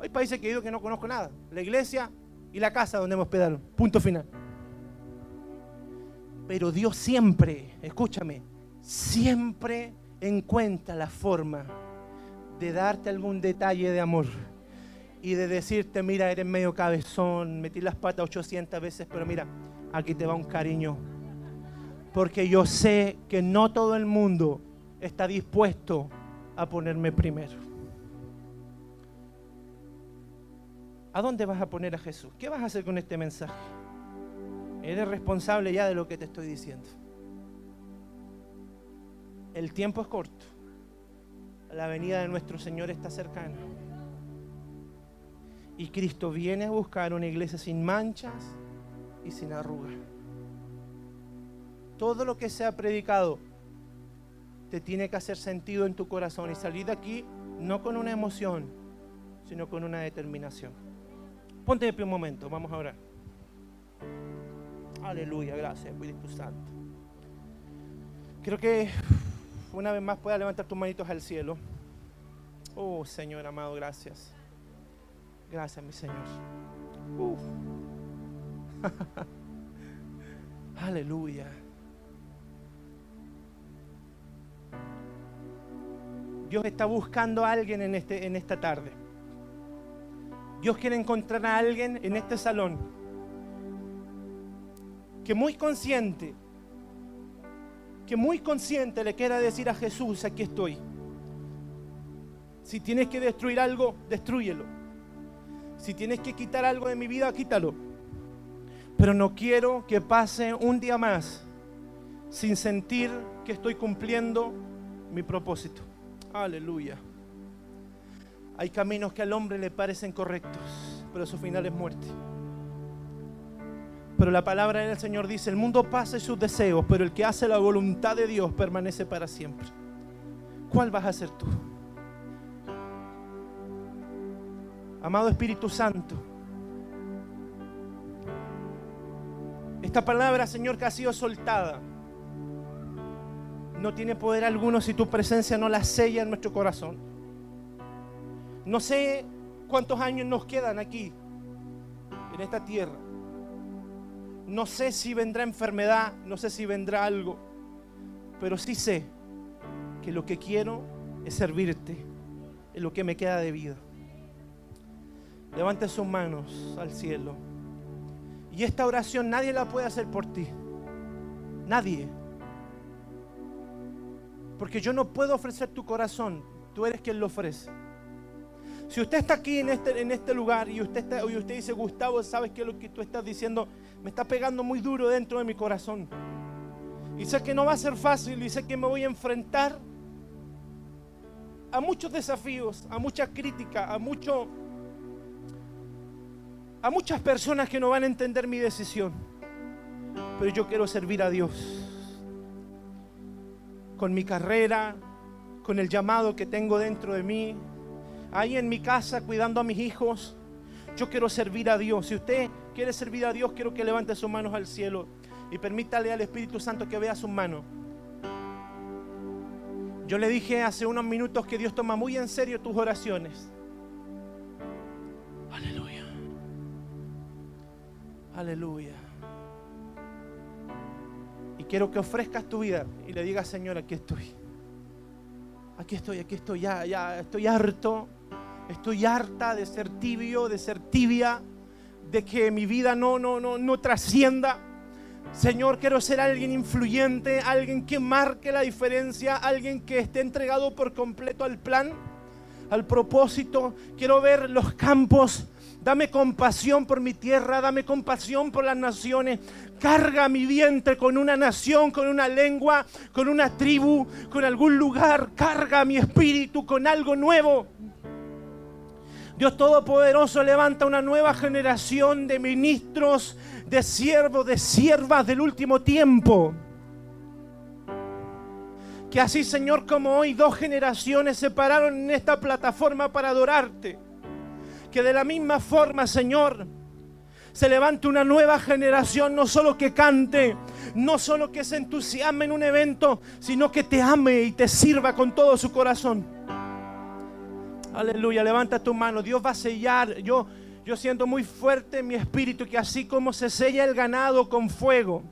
Hay países que he ido que no conozco nada. La iglesia, y la casa donde hemos hospedado. Punto final. Pero Dios siempre, escúchame, siempre encuentra la forma de darte algún detalle de amor y de decirte, mira, eres medio cabezón, metí las patas 800 veces, pero mira, aquí te va un cariño. Porque yo sé que no todo el mundo está dispuesto a ponerme primero. ¿A dónde vas a poner a Jesús? ¿Qué vas a hacer con este mensaje? Eres responsable ya de lo que te estoy diciendo. El tiempo es corto. La venida de nuestro Señor está cercana. Y Cristo viene a buscar una iglesia sin manchas y sin arrugas. Todo lo que se ha predicado te tiene que hacer sentido en tu corazón y salir de aquí no con una emoción, sino con una determinación. Ponte de pie un momento, vamos a orar. Aleluya, gracias, Espíritu Santo. Creo que una vez más puedas levantar tus manitos al cielo. Oh, Señor amado, gracias. Gracias, mi Señor. Aleluya. Dios está buscando a alguien en, este, en esta tarde. Dios quiere encontrar a alguien en este salón que muy consciente, que muy consciente le quiera decir a Jesús, aquí estoy. Si tienes que destruir algo, destruyelo. Si tienes que quitar algo de mi vida, quítalo. Pero no quiero que pase un día más sin sentir que estoy cumpliendo mi propósito. Aleluya. Hay caminos que al hombre le parecen correctos, pero su final es muerte. Pero la palabra del Señor dice, el mundo pasa y sus deseos, pero el que hace la voluntad de Dios permanece para siempre. ¿Cuál vas a ser tú? Amado Espíritu Santo, esta palabra, Señor, que ha sido soltada, no tiene poder alguno si tu presencia no la sella en nuestro corazón. No sé cuántos años nos quedan aquí, en esta tierra. No sé si vendrá enfermedad, no sé si vendrá algo, pero sí sé que lo que quiero es servirte en lo que me queda de vida. Levante sus manos al cielo. Y esta oración nadie la puede hacer por ti. Nadie. Porque yo no puedo ofrecer tu corazón. Tú eres quien lo ofrece. Si usted está aquí en este, en este lugar y usted, está, y usted dice, Gustavo, ¿sabes qué es lo que tú estás diciendo? Me está pegando muy duro dentro de mi corazón. Y sé que no va a ser fácil y sé que me voy a enfrentar a muchos desafíos, a muchas críticas, a mucho, a muchas personas que no van a entender mi decisión. Pero yo quiero servir a Dios con mi carrera, con el llamado que tengo dentro de mí, ahí en mi casa cuidando a mis hijos. Yo quiero servir a Dios. Si usted quiere servir a Dios, quiero que levante sus manos al cielo y permítale al Espíritu Santo que vea sus manos. Yo le dije hace unos minutos que Dios toma muy en serio tus oraciones. Aleluya. Aleluya. Y quiero que ofrezcas tu vida y le digas, Señor, aquí estoy. Aquí estoy, aquí estoy, ya, ya, estoy harto. Estoy harta de ser tibio, de ser tibia, de que mi vida no, no, no, no trascienda. Señor, quiero ser alguien influyente, alguien que marque la diferencia, alguien que esté entregado por completo al plan, al propósito. Quiero ver los campos. Dame compasión por mi tierra, dame compasión por las naciones. Carga mi vientre con una nación, con una lengua, con una tribu, con algún lugar. Carga mi espíritu con algo nuevo. Dios Todopoderoso levanta una nueva generación de ministros, de siervos, de siervas del último tiempo. Que así, Señor, como hoy dos generaciones se pararon en esta plataforma para adorarte. Que de la misma forma, Señor, se levante una nueva generación, no solo que cante, no solo que se entusiasme en un evento, sino que te ame y te sirva con todo su corazón. Aleluya, levanta tu mano. Dios va a sellar. Yo, yo siento muy fuerte en mi espíritu que así como se sella el ganado con fuego,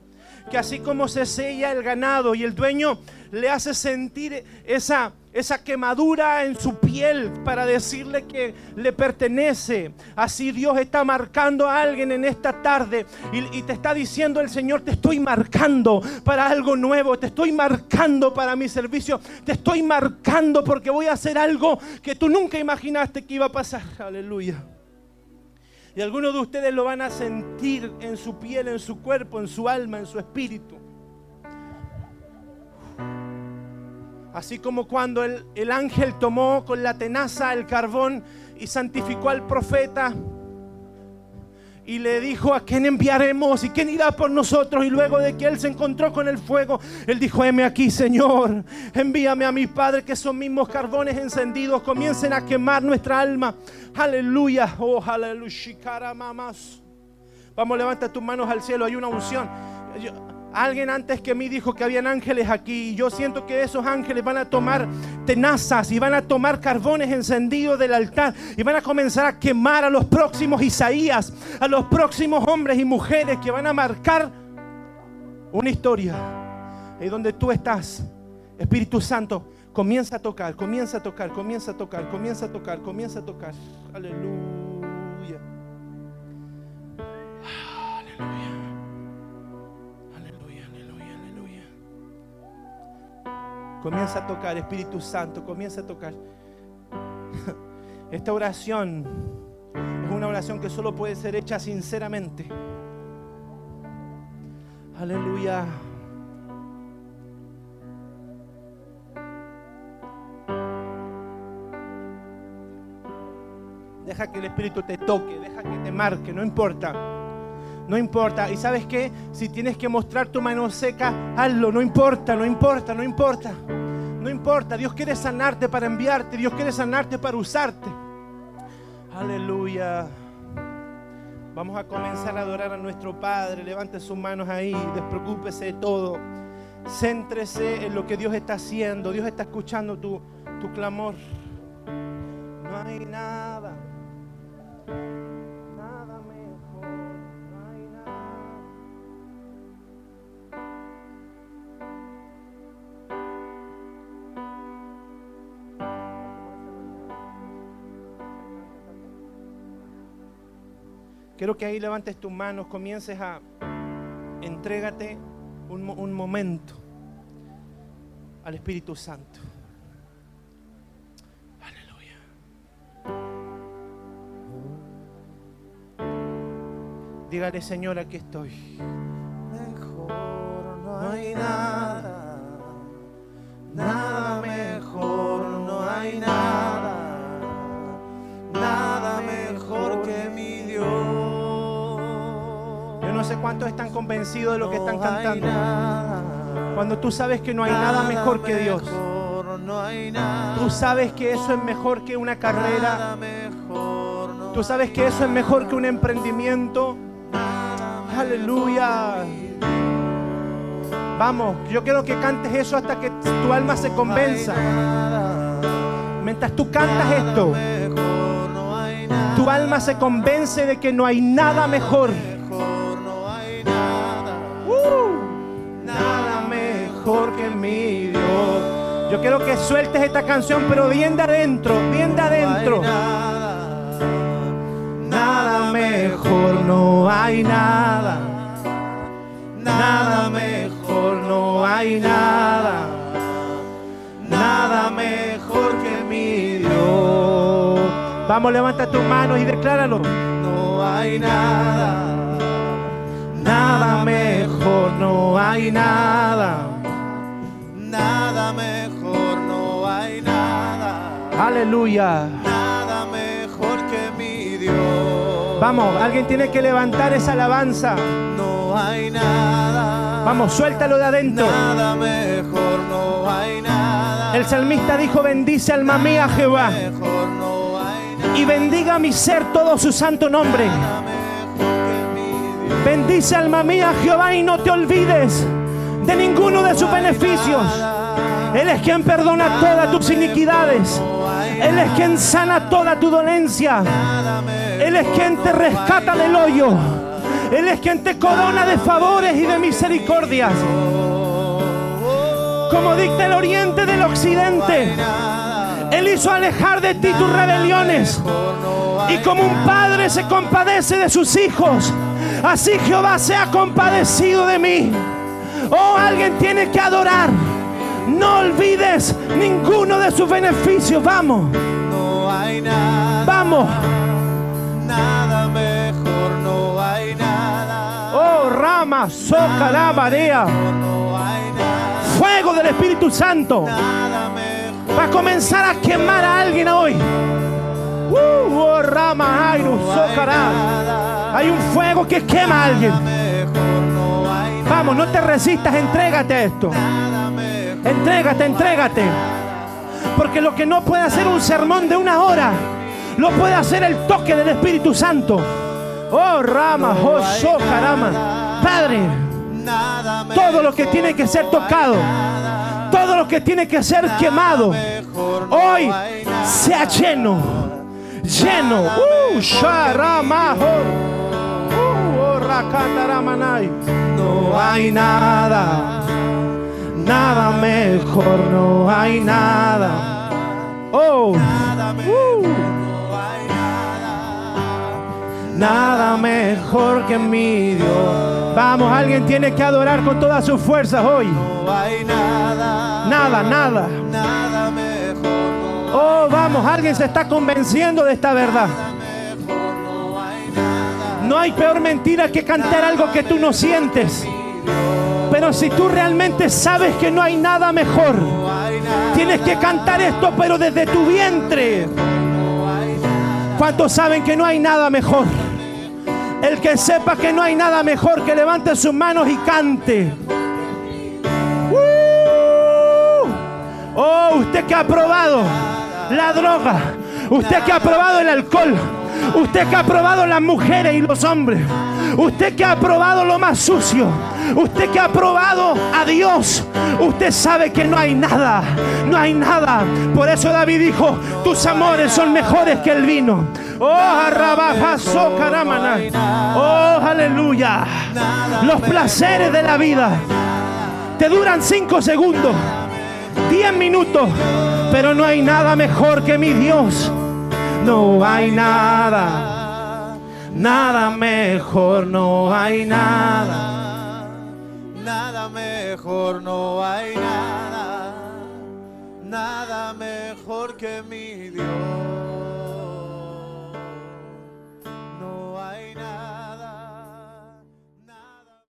que así como se sella el ganado y el dueño le hace sentir esa, esa quemadura en su piel para decirle que le pertenece. Así Dios está marcando a alguien en esta tarde y, te está diciendo el Señor, te estoy marcando para algo nuevo, te estoy marcando para mi servicio, te estoy marcando porque voy a hacer algo que tú nunca imaginaste que iba a pasar. Aleluya. Y algunos de ustedes lo van a sentir en su piel, en su cuerpo, en su alma, en su espíritu. Así como cuando el, el, ángel tomó con la tenaza el carbón y santificó al profeta y le dijo a quién enviaremos y quién irá por nosotros. Y luego de que él se encontró con el fuego, él dijo, heme aquí, Señor, envíame a mis padres que son mismos carbones encendidos, comiencen a quemar nuestra alma. Aleluya, oh, aleluya, mamás. Vamos, levanta tus manos al cielo, hay una unción. Alguien antes que mí dijo que habían ángeles aquí. Y yo siento que esos ángeles van a tomar tenazas y van a tomar carbones encendidos del altar y van a comenzar a quemar a los próximos Isaías, a los próximos hombres y mujeres que van a marcar una historia. Y donde tú estás, Espíritu Santo, comienza a tocar, comienza a tocar, comienza a tocar, comienza a tocar, comienza a tocar. Aleluya. Comienza a tocar, Espíritu Santo, comienza a tocar. Esta oración es una oración que solo puede ser hecha sinceramente. Aleluya. Deja que el Espíritu te toque, deja que te marque, no importa. No importa. ¿Y sabes qué? Si tienes que mostrar tu mano seca, hazlo. No importa, no importa, no importa. No importa. Dios quiere sanarte para enviarte. Dios quiere sanarte para usarte. Aleluya. Vamos a comenzar a adorar a nuestro Padre. Levante sus manos ahí. Despreocúpese de todo. Céntrese en lo que Dios está haciendo. Dios está escuchando tu, tu clamor. No hay nada. Quiero que ahí levantes tus manos, comiences a entrégate un, mo- un momento al Espíritu Santo. Aleluya. Dígale, Señor, aquí estoy. Mejor no hay nada, nada mejor no hay nada, nada no sé cuántos están convencidos de lo que están cantando. Cuando tú sabes que no hay nada mejor que Dios. Tú sabes que eso es mejor que una carrera. Tú sabes que eso es mejor que un emprendimiento. aleluya. Vamos, yo quiero que cantes eso hasta que tu alma se convenza. Mientras tú cantas esto, tu alma se convence de que no hay nada mejor. Yo quiero que sueltes esta canción, pero bien de adentro, bien de adentro. Nada mejor, no hay nada. Nada mejor, no hay nada. Nada mejor que mi Dios. Vamos, levanta tus manos y decláralo. No hay nada. Nada mejor, no hay nada. Nada mejor, nada. Aleluya. Nada mejor que mi Dios. Vamos, alguien tiene que levantar esa alabanza. No hay nada. Vamos, suéltalo de adentro. Nada mejor, no hay nada. El salmista dijo, bendice alma mía Jehová Mejor no hay nada. y bendiga mi ser todo su santo nombre. Nada mejor que mi Dios. Bendice alma mía Jehová y no te olvides de ninguno de sus beneficios. Él es quien perdona todas tus iniquidades. Él es quien sana toda tu dolencia. Él es quien te rescata del hoyo. Él es quien te corona de favores y de misericordias. Como dicta el oriente del occidente. Él hizo alejar de ti tus rebeliones. Y como un padre se compadece de sus hijos, así Jehová se ha compadecido de mí. Oh, alguien tiene que adorar. No olvides ninguno de sus beneficios. Vamos, No hay nada. vamos. Nada mejor, no hay nada. Oh, rama, soca la marea. No hay nada. Fuego del Espíritu Santo. Nada mejor. Va a comenzar a quemar a alguien hoy. Uh, oh, rama, airu, socará. Hay un fuego que quema a alguien. Vamos, no te resistas, entrégate a esto. Entrégate, entrégate. Porque lo que no puede hacer un sermón de una hora, lo puede hacer el toque del Espíritu Santo. Oh, rama, oh, socarama. Padre, todo lo que tiene que ser tocado, todo lo que tiene que ser quemado, hoy sea lleno, lleno. Uh, sharama, oh. Uh, oh. No hay nada, nada mejor, no hay nada. Oh, Nada mejor. uh, No hay nada. nada mejor que mi Dios. Vamos, alguien tiene que adorar con todas sus fuerzas hoy. No hay nada. Nada, nada. Nada mejor. No Oh, vamos, alguien se está convenciendo de esta verdad. mejor. No hay. No hay peor mentira que cantar algo que tú no sientes. Si tú realmente sabes que no hay nada mejor, tienes que cantar esto, pero desde tu vientre. ¿Cuántos saben que no hay nada mejor? El que sepa que no hay nada mejor, que levante sus manos y cante. ¡Uh! Oh, usted que ha probado la droga, usted que ha probado el alcohol, usted que ha probado las mujeres y los hombres, usted que ha probado lo más sucio, usted que ha probado a Dios, usted sabe que no hay nada, no hay nada. Por eso David dijo, tus amores son mejores que el vino. Oh, arrabajazo, caramana. Oh, aleluya. Los placeres de la vida te duran cinco segundos, diez minutos, pero no hay nada mejor que mi Dios. No hay nada, nada mejor, no hay nada. Nada mejor, no hay nada. Nada mejor que mi Dios.